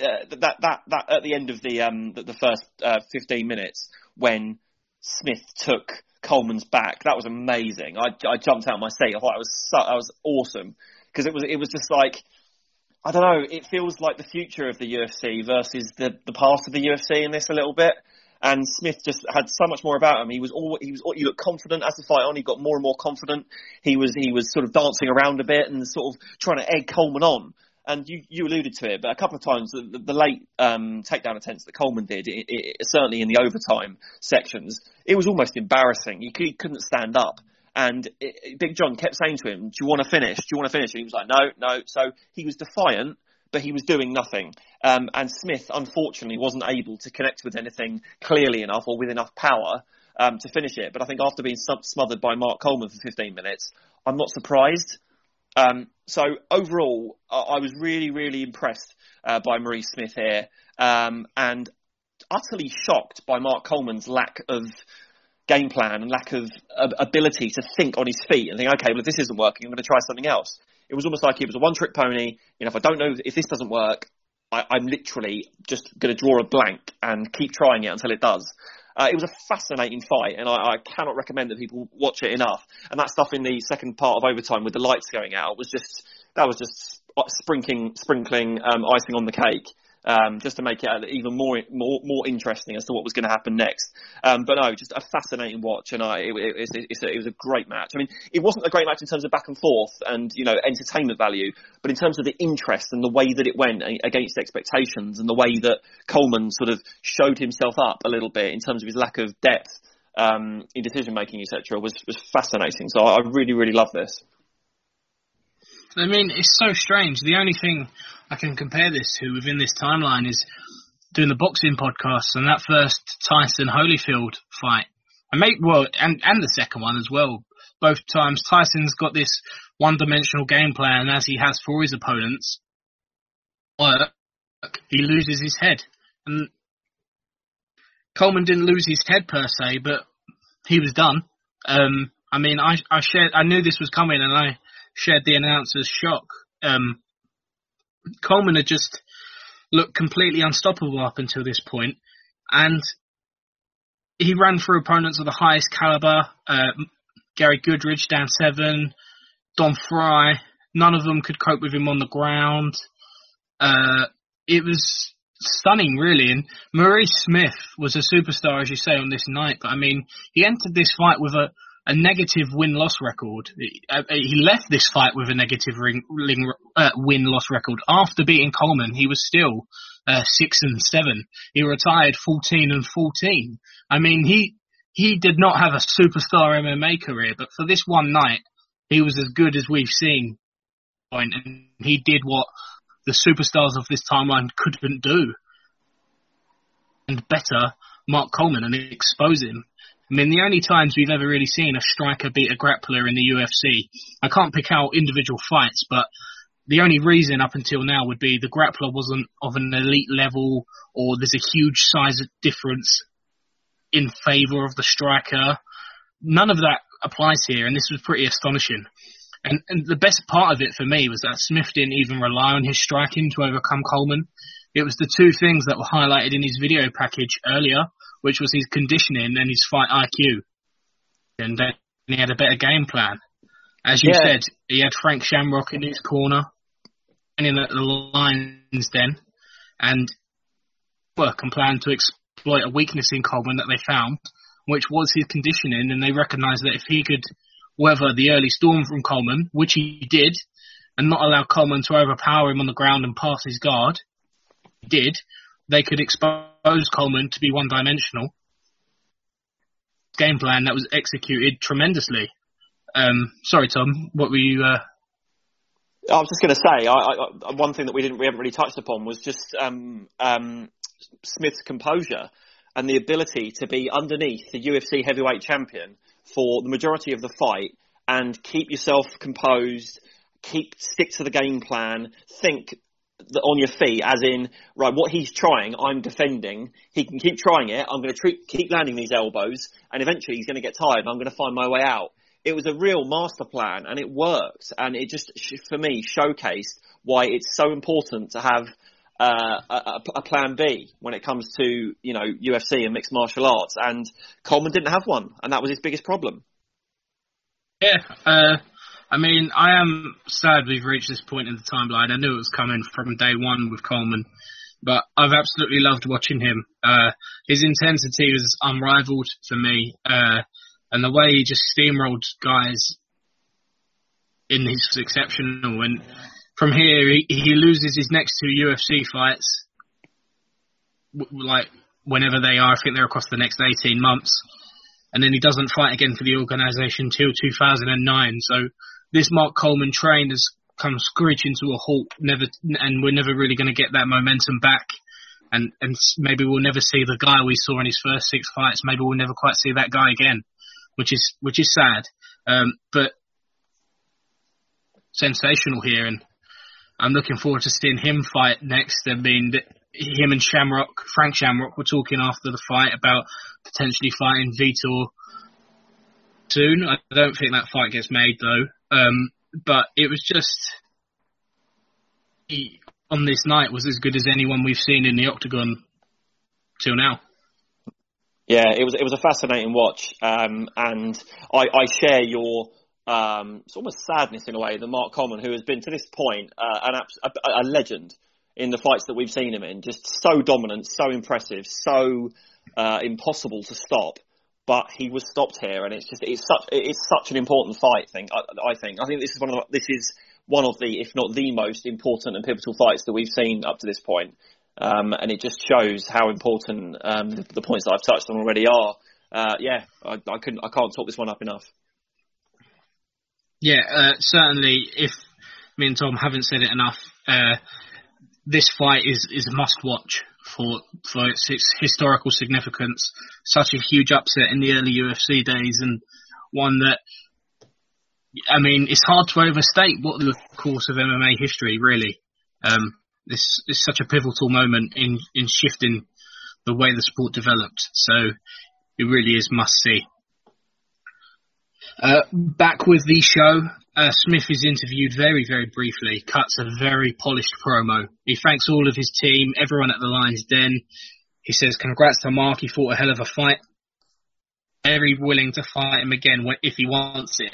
uh, that that that at the end of the um the, the first uh, 15 minutes when Smith took Coleman's back, that was amazing. I, I jumped out of my seat. I thought it was so, that was awesome because it was it was just like I don't know. It feels like the future of the UFC versus the the past of the UFC in this a little bit. And Smith just had so much more about him. He was all he was. He looked confident as the fight on. He got more and more confident. He was he was sort of dancing around a bit and sort of trying to egg Coleman on. And you, you alluded to it, but a couple of times the, the, the late um, takedown attempts that Coleman did, it, it, certainly in the overtime sections, it was almost embarrassing. He, he couldn't stand up. And it, Big John kept saying to him, "Do you want to finish? Do you want to finish?" And he was like, "No, no." So he was defiant, but he was doing nothing. Um, and Smith, unfortunately, wasn't able to connect with anything clearly enough or with enough power um, to finish it. But I think after being smothered by Mark Coleman for 15 minutes, I'm not surprised. Um, so overall, I was really, really impressed uh, by Maurice Smith here, um, and utterly shocked by Mark Coleman's lack of game plan and lack of ability to think on his feet and think, okay, well, if this isn't working, I'm going to try something else. It was almost like he was a one trick pony. You know, if I don't know if this doesn't work, I, am literally just going to draw a blank and keep trying it until it does. Uh, it was a fascinating fight, and I, I, cannot recommend that people watch it enough. And that stuff in the second part of overtime with the lights going out was just that was just sprinkling sprinkling um, icing on the cake um, just to make it even more more more interesting as to what was going to happen next. Um, but no, just a fascinating watch, and I, it, it, it, it, was a great match. I mean, it wasn't a great match in terms of back and forth and you know entertainment value, but in terms of the interest and the way that it went against expectations and the way that Coleman sort of showed himself up a little bit in terms of his lack of depth um, in decision making, etc., was was fascinating. So I, really really love this. I mean, it's so strange. The only thing I can compare this to within this timeline is doing the boxing podcast and that first Tyson Holyfield fight. I make well, and and the second one as well. Both times Tyson's got this one-dimensional game plan as he has for his opponents. Work, he loses his head, and Coleman didn't lose his head per se, but he was done. Um, I mean, I I shared, I knew this was coming, and I shared the announcer's shock. Um, Coleman had just looked completely unstoppable up until this point, and he ran through opponents of the highest caliber. Uh, Gary Goodridge Dan Severn, Don Frye. None of them could cope with him on the ground. Uh, it was stunning, really. And Maurice Smith was a superstar, as you say, on this night. But I mean, he entered this fight with a a negative win-loss record. Uh, he left this fight with a negative uh, win-loss record after beating Coleman. He was still uh, six and seven. He retired fourteen and fourteen. I mean, he he did not have a superstar MMA career, but for this one night, he was as good as we've seen. And he did what the superstars of this timeline couldn't do, and better, Mark Coleman and expose him. I mean, the only times we've ever really seen a striker beat a grappler in the UFC, I can't pick out individual fights, but the only reason up until now would be the grappler wasn't of an elite level or there's a huge size difference in favour of the striker. None of that applies here, and this was pretty astonishing. And, and the best part of it for me was that Smith didn't even rely on his striking to overcome Coleman. It was the two things that were highlighted in his video package earlier, which was his conditioning and his fight IQ. And then he had a better game plan. As you yeah. said, he had Frank Shamrock in his corner, and in the lines then, and work and plan to exploit a weakness in Coleman that they found, which was his conditioning, and they recognised that if he could weather the early storm from Coleman, which he did, and not allow Coleman to overpower him on the ground and pass his guard, he did, they could expose Coleman to be one dimensional. Game plan that was executed tremendously. Um, sorry, Tom, what were you? Uh... I was just going to say, I, I, one thing that we didn't, we haven't really touched upon was just um, um, Smith's composure and the ability to be underneath the UFC heavyweight champion for the majority of the fight and keep yourself composed, keep stick to the game plan, think on your feet, as in right, what he's trying, I'm defending. He can keep trying it. I'm going to keep landing these elbows, and eventually he's going to get tired. I'm going to find my way out. It was a real master plan, and it worked. And it just, for me, showcased why it's so important to have uh, a, a, plan B when it comes to you know UFC and mixed martial arts, and Coleman didn't have one, and that was his biggest problem. Yeah, uh, I mean, I am sad we've reached this point in the timeline. I knew it was coming from day one with Coleman, but I've absolutely loved watching him. Uh, his intensity was unrivaled for me, uh, and the way he just steamrolled guys in his exceptional. And from here, he, he loses his next two UFC fights, w- like whenever they are. I think they're across the next 18 months. And then he doesn't fight again for the organisation till 2009. So this Mark Coleman train has come screeching to a halt. Never, and we're never really going to get that momentum back. And and maybe we'll never see the guy we saw in his first six fights. Maybe we'll never quite see that guy again, which is which is sad. Um, but sensational here, and I'm looking forward to seeing him fight next. I mean, him and Shamrock, Frank Shamrock, were talking after the fight about potentially fighting Vitor soon. I don't think that fight gets made though. Um, but it was just he on this night was as good as anyone we've seen in the octagon till now. Yeah, it was it was a fascinating watch, um, and I, I share your um, it's almost sadness in a way that Mark Coleman, who has been to this point uh, an a, a, legend in the fights that we've seen him in, just so dominant, so impressive, so uh, impossible to stop. But he was stopped here, and it's just it's such it's such an important fight. Thing I, I think I think this is one of the, this is one of the if not the most important and pivotal fights that we've seen up to this point. Um, and it just shows how important um, the, the, points that I've touched on already are. Uh, yeah, I, I couldn't I can't talk this one up enough. Yeah, uh, certainly. If me and Tom haven't said it enough, uh, this fight is is a must watch for for its, its, historical significance. Such a huge upset in the early UFC days, and one that I mean, it's hard to overstate what the course of MMA history really. Um, this is such a pivotal moment in in shifting the way the sport developed. So it really is must see. Uh, back with the show, uh, Smith is interviewed very, very briefly, cuts a very polished promo. He thanks all of his team, everyone at the Lions Den. He says, congrats to Mark, he fought a hell of a fight. Very willing to fight him again if he wants it.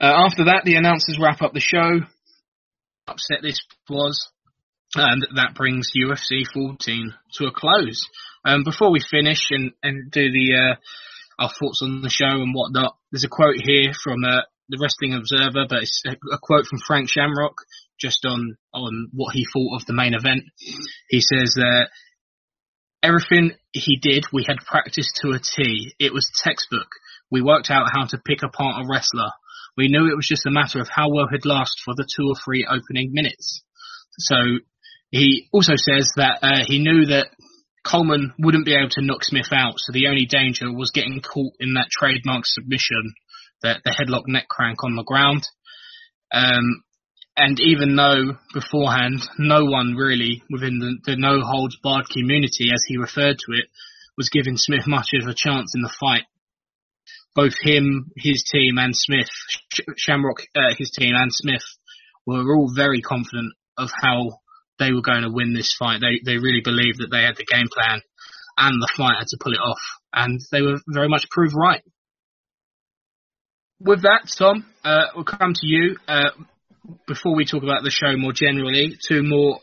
Uh, after that, the announcers wrap up the show. Upset this was. And that brings UFC 14 to a close. Um, before we finish and, and do the, uh, our thoughts on the show and whatnot. There's a quote here from uh, the Wrestling Observer, but it's a, quote from Frank Shamrock just on on what he thought of the main event. He says uh, everything he did, we had practiced to a T. It was textbook. We worked out how to pick apart a wrestler. We knew it was just a matter of how well he'd last for the two or three opening minutes. So he also says that uh, he knew that Coleman wouldn't be able to knock Smith out, so the only danger was getting caught in that trademark submission, the, the headlock neck crank on the ground. Um, and even though beforehand no one really within the, the no holds barred community, as he referred to it, was giving Smith much of a chance in the fight, both him, his team, and Smith, Shamrock, uh, his team, and Smith were all very confident of how they were going to win this fight. They they really believed that they had the game plan and the fighter to pull it off, and they were very much proved right. With that, Tom, uh, we'll come to you. Uh, before we talk about the show more generally, two more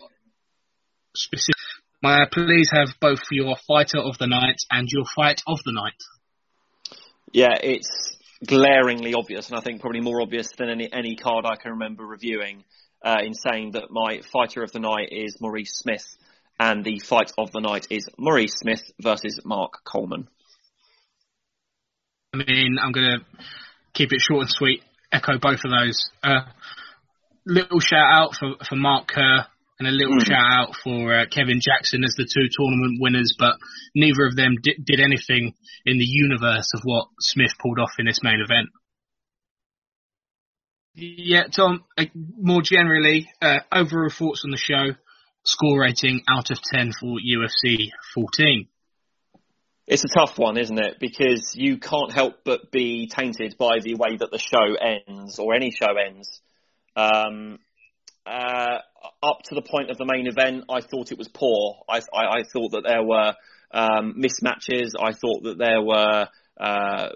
specific. May I please have both your fighter of the night and your fight of the night? Yeah, it's glaringly obvious, and I think probably more obvious than any any card I can remember reviewing. Uh, in saying that my fighter of the night is Maurice Smith, and the fight of the night is Maurice Smith versus Mark Coleman. I mean, I'm going to keep it short and sweet. Echo both of those. Uh, little shout out for, for Mark Kerr and a little mm. shout out for uh, Kevin Jackson as the two tournament winners, but neither of them did, did anything in the universe of what Smith pulled off in this main event. Yeah, Tom, uh, more generally, uh, overall thoughts on the show, score rating out of 10 for UFC 14. It's a tough one, isn't it? Because you can't help but be tainted by the way that the show ends, or any show ends. Um, uh, up to the point of the main event, I thought it was poor. I, I, I thought that there were um, mismatches. I thought that there were uh,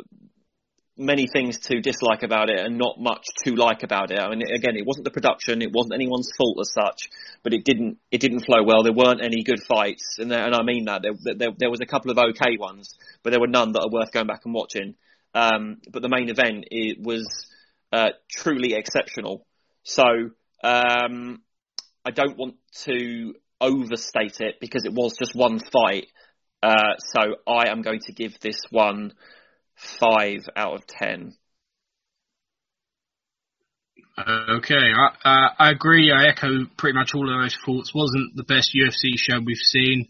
many things to dislike about it and not much to like about it. I mean, again, it wasn't the production, it wasn't anyone's fault as such, but it didn't it didn't flow well. There weren't any good fights, and there, and I mean that there, there, there was a couple of okay ones, but there were none that are worth going back and watching. Um, but the main event it was uh, truly exceptional. So um, I don't want to overstate it because it was just one fight. Uh, so I am going to give this one five out of ten. Okay, I, uh, I agree. I echo pretty much all of those thoughts. Wasn't the best UFC show we've seen.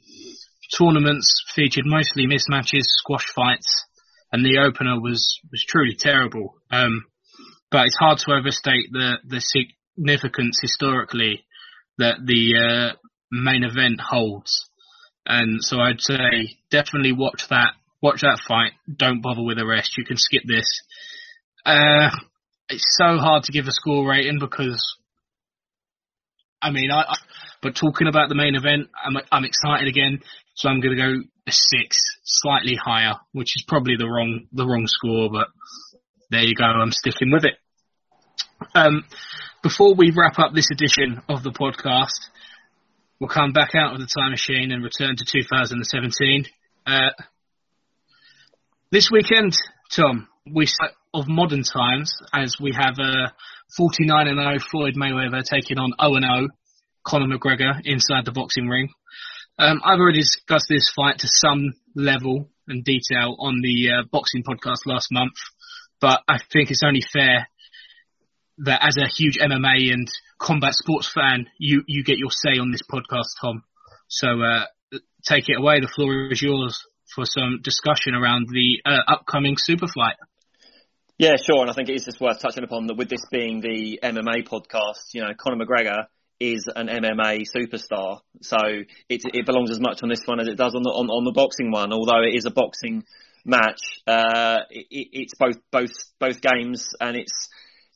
Tournaments featured mostly mismatches, squash fights, and the opener was was truly terrible. Um, but it's hard to overstate the the significance historically that the uh, main event holds. And so I'd say definitely watch that watch that fight. Don't bother with the rest. You can skip this. Uh, it's so hard to give a score rating because, I mean, I, I but talking about the main event, I'm, I'm excited again. So I'm going to go a six, slightly higher, which is probably the wrong, the wrong score, but there you go. I'm sticking with it. Um, before we wrap up this edition of the podcast, we'll come back out of the time machine and return to 2017. Uh, this weekend, Tom, we of modern times as we have a 49 and 0 Floyd Mayweather taking on 0 and 0 Conor McGregor inside the boxing ring. Um, I've already discussed this fight to some level and detail on the uh, boxing podcast last month, but I think it's only fair that as a huge MMA and combat sports fan, you you get your say on this podcast, Tom. So uh, take it away. The floor is yours for some discussion around the uh, upcoming Superfight. Yeah, sure. And I think it is just worth touching upon that with this being the MMA podcast, you know, Conor McGregor is an MMA superstar. So it, it belongs as much on this one as it does on the, on, on the boxing one. Although it is a boxing match, uh, it, it's both, both, both games and it's,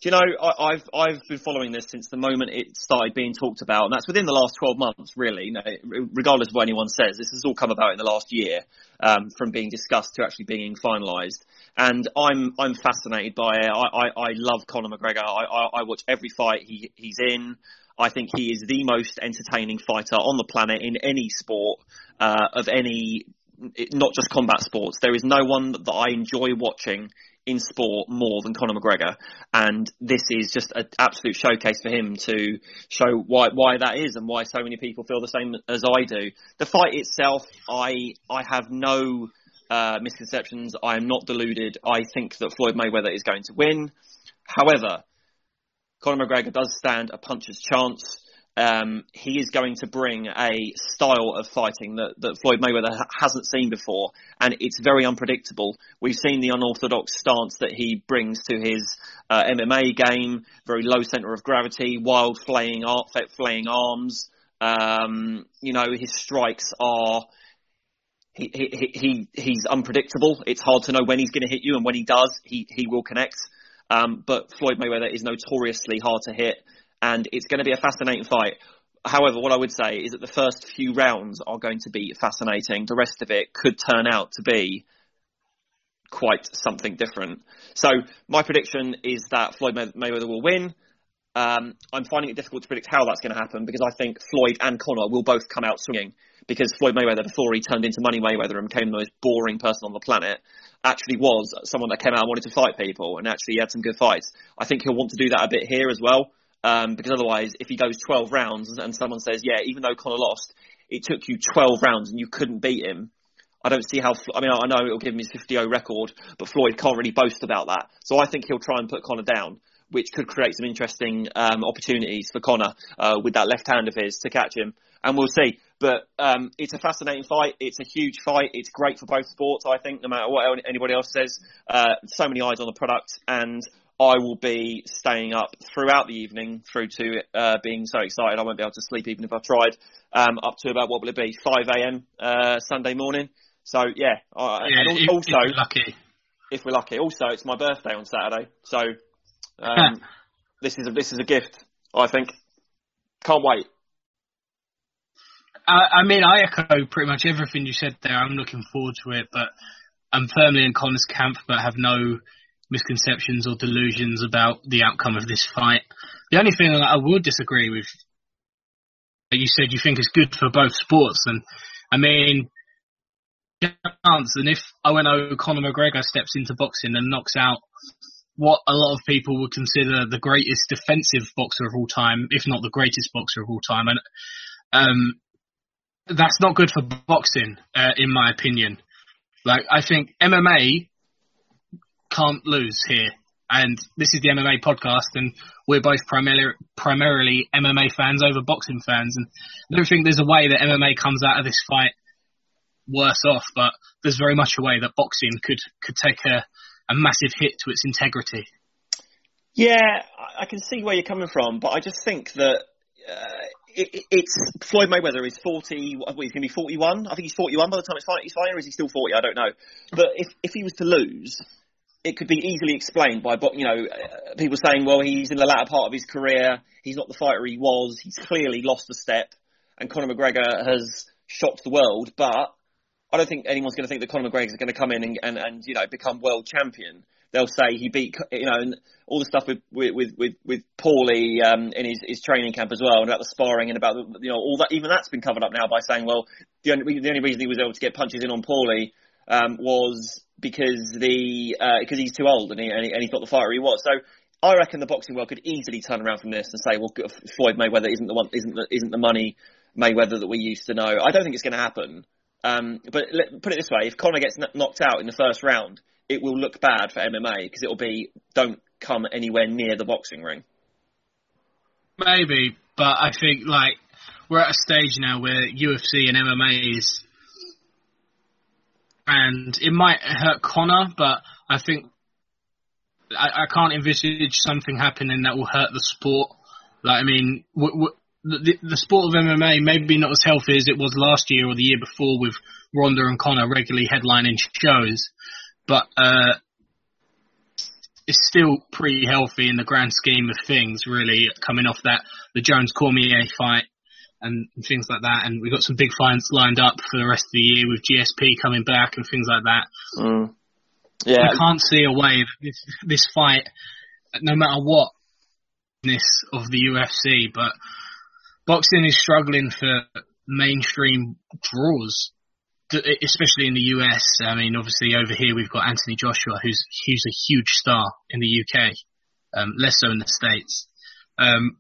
you know, I, have I've been following this since the moment it started being talked about, and that's within the last 12 months, really. You know, regardless of what anyone says, this has all come about in the last year, um, from being discussed to actually being finalised. And I'm I'm fascinated by it. I, I, I love Conor McGregor. I, I, I watch every fight he he's in. I think he is the most entertaining fighter on the planet in any sport uh, of any, not just combat sports. There is no one that I enjoy watching in sport more than Conor McGregor, and this is just an absolute showcase for him to show why why that is and why so many people feel the same as I do. The fight itself, I I have no uh, misconceptions. I am not deluded. I think that Floyd Mayweather is going to win. However, Conor McGregor does stand a puncher's chance. Um, he is going to bring a style of fighting that, that Floyd Mayweather hasn't seen before, and it's very unpredictable. We've seen the unorthodox stance that he brings to his uh, MMA game, very low center of gravity, wild flaying, flaying arms. Um, you know, his strikes are. He, he, he, he's unpredictable. It's hard to know when he's going to hit you, and when he does, he, he will connect. Um, but Floyd Mayweather is notoriously hard to hit and it's going to be a fascinating fight. However, what I would say is that the first few rounds are going to be fascinating. The rest of it could turn out to be quite something different. So my prediction is that Floyd Mayweather will win. Um, I'm finding it difficult to predict how that's going to happen because I think Floyd and Conor will both come out swinging. Because Floyd Mayweather, before he turned into Money Mayweather and became the most boring person on the planet, actually was someone that came out and wanted to fight people and actually had some good fights. I think he'll want to do that a bit here as well. Um, because otherwise, if he goes 12 rounds and someone says, yeah, even though Conor lost, it took you 12 rounds and you couldn't beat him, I don't see how. I mean, I know it'll give him his 50-0 record, but Floyd can't really boast about that. So I think he'll try and put Conor down, which could create some interesting um, opportunities for Conor uh, with that left hand of his to catch him. And we'll see. But um, it's a fascinating fight. It's a huge fight. It's great for both sports. I think, no matter what anybody else says. Uh, so many eyes on the product, and I will be staying up throughout the evening through to uh, being so excited I won't be able to sleep even if I tried. Um, up to about what will it be, 5 a.m. Uh, Sunday morning. So yeah, uh, yeah and also if we're lucky, if we're lucky. Also, it's my birthday on Saturday, so um, this is a, this is a gift. I think. Can't wait. I, I mean, I echo pretty much everything you said there. I'm looking forward to it, but I'm firmly in Conor's camp, but have no misconceptions or delusions about the outcome of this fight. The only thing that I would disagree with, that you said you think is good for both sports, and I mean, chance, and if Owen Conor McGregor steps into boxing and knocks out what a lot of people would consider the greatest defensive boxer of all time, if not the greatest boxer of all time, and um, that's not good for boxing, uh, in my opinion. Like I think MMA can't lose here. And this is the MMA podcast, and we're both primarily primarily MMA fans over boxing fans. And I don't think there's a way that MMA comes out of this fight worse off, but there's very much a way that boxing could could take a, a massive hit to its integrity. Yeah, I can see where you're coming from, but I just think that uh, it, it's Floyd Mayweather is 40. What, he's going to be 41. I think he's 41 by the time it's fight, he's fighting, or is he still 40? I don't know. But if if he was to lose, it could be easily explained by, you know, people saying, well, he's in the latter part of his career. He's not the fighter he was. He's clearly lost a step. And Conor McGregor has shocked the world. But I don't think anyone's going to think that Conor McGregor is going to come in and, and, and, you know, become world champion. They'll say he beat, you know, and all the stuff with, with, with, with Paulie, um, in his, his training camp as well, and about the sparring and about, the, you know, all that, even that's been covered up now by saying, well, the only, the only reason he was able to get punches in on Paulie, um, was because the because uh, he's too old and, he, and, he, and he's not the fighter he was. So I reckon the boxing world could easily turn around from this and say, well, Floyd Mayweather isn't the one, isn't the, isn't the money Mayweather that we used to know. I don't think it's going to happen. Um, but let, put it this way: if Conor gets knocked out in the first round, it will look bad for MMA because it will be don't come anywhere near the boxing ring. Maybe, but I think like we're at a stage now where UFC and MMA is and it might hurt Conor, but I think I, I can't envisage something happening that will hurt the sport. Like, I mean, w- w- the, the sport of MMA maybe not as healthy as it was last year or the year before with Ronda and Conor regularly headlining shows, but uh, it's still pretty healthy in the grand scheme of things. Really, coming off that the Jones Cormier fight and, things like that. And we've got some big fights lined up for the rest of the year with GSP coming back and things like that. Mm. Yeah, I can't see a way this this fight, no matter what, this of the UFC, but boxing is struggling for mainstream draws, especially in the US. I mean, obviously over here we've got Anthony Joshua, who's who's a huge star in the UK, um, less so in the states. Um,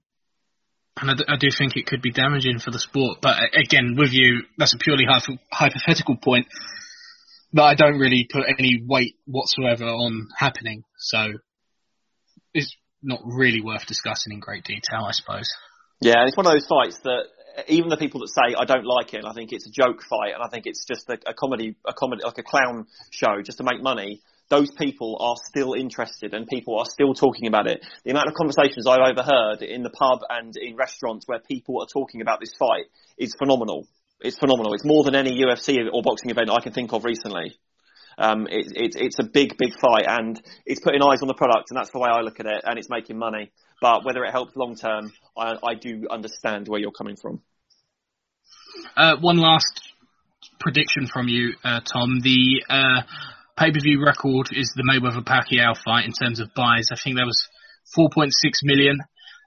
and I do, think it could be damaging for the sport. But again, with you, that's a purely hypothetical point that I don't really put any weight whatsoever on happening. So it's not really worth discussing in great detail, I suppose. Yeah, it's one of those fights that even the people that say I don't like it, and I think it's a joke fight, and I think it's just a, a comedy, a comedy like a clown show just to make money. Those people are still interested, and people are still talking about it. The amount of conversations I've overheard in the pub and in restaurants where people are talking about this fight is phenomenal. It's phenomenal. It's more than any UFC or boxing event I can think of recently. Um, it, it, it's a big, big fight, and it's putting eyes on the product, and that's the way I look at it, and it's making money. But whether it helps long term, I, I, do understand where you're coming from. Uh, one last prediction from you, uh, Tom. The uh, pay per view record is the Mayweather Pacquiao fight in terms of buys. I think that was 4.6 million.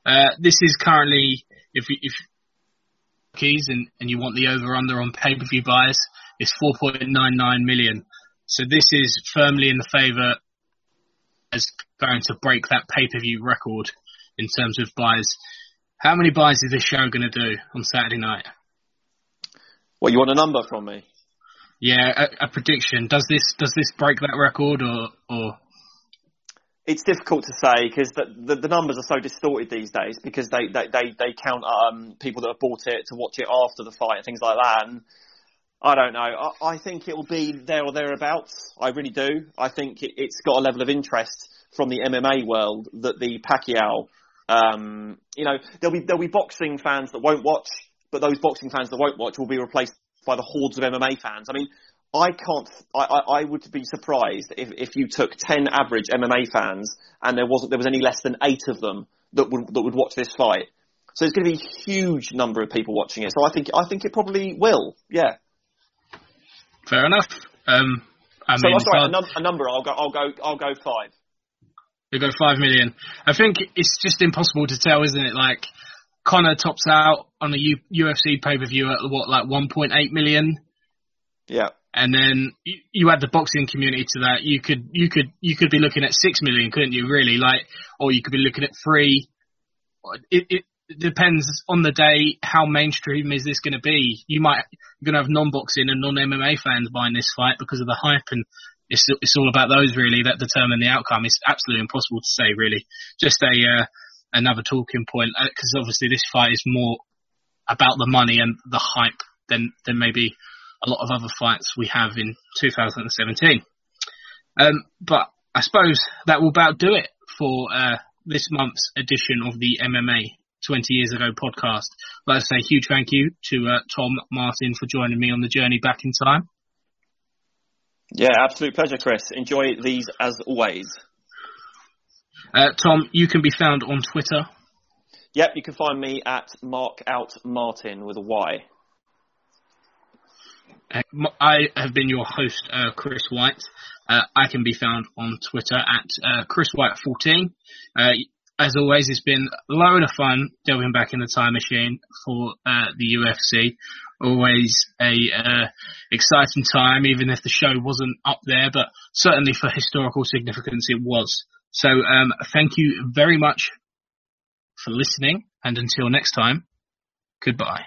Uh, this is currently, if if keys and, and you want the over under on pay per view buys, it's 4.99 million. So this is firmly in the favour as going to break that pay per view record in terms of buys. How many buys is this show going to do on Saturday night? Well, you want a number from me? Yeah, a, a prediction. Does this does this break that record or or? It's difficult to say because the, the, the numbers are so distorted these days because they they they, they count um, people that have bought it to watch it after the fight and things like that. And I don't know. I, I think it will be there or thereabouts. I really do. I think it, has got a level of interest from the MMA world that the Pacquiao, um, you know, there'll be there'll be boxing fans that won't watch, but those boxing fans that won't watch will be replaced by the hordes of MMA fans. I mean, I can't. I, I, I would be surprised if, if you took ten average MMA fans and there wasn't there was any less than eight of them that would that would watch this fight. So there's going to be a huge number of people watching it. So I think I think it probably will. Yeah. Fair enough. Um, I so mean, sorry, a, num- a, number. I'll go. I'll go. I'll go five. You go five million. I think it's just impossible to tell, isn't it? Like Conor tops out on a U- UFC pay per view at what, like 1.8 million. Yeah. And then you, you add the boxing community to that. You could you could you could be looking at six million, couldn't you? Really, like, or you could be looking at three. It, it it depends on the day how mainstream is this going to be. You might you're going to have non-boxing and non-MMA fans buying this fight because of the hype, and it's it's all about those really that determine the outcome. It's absolutely impossible to say really. Just a uh, another talking point because uh, obviously this fight is more about the money and the hype than than maybe a lot of other fights we have in 2017. Um, but I suppose that will about do it for uh, this month's edition of the MMA 20 years ago podcast. To say a huge thank you to uh, Tom Martin for joining me on the journey back in time. Yeah, absolute pleasure, Chris. Enjoy these as always. Uh, Tom, you can be found on Twitter. Yep, you can find me at Mark Out Martin with a Y. Uh, have been your host, uh, Chris White. Uh, I can be found on Twitter at uh, Chris White14. Uh, as always, it's been a load of fun delving back in the time machine for uh, the UFC. Always a uh, exciting time, even if the show wasn't up there, but certainly for historical significance, it was. So, um, thank you very much for listening, and until next time, goodbye.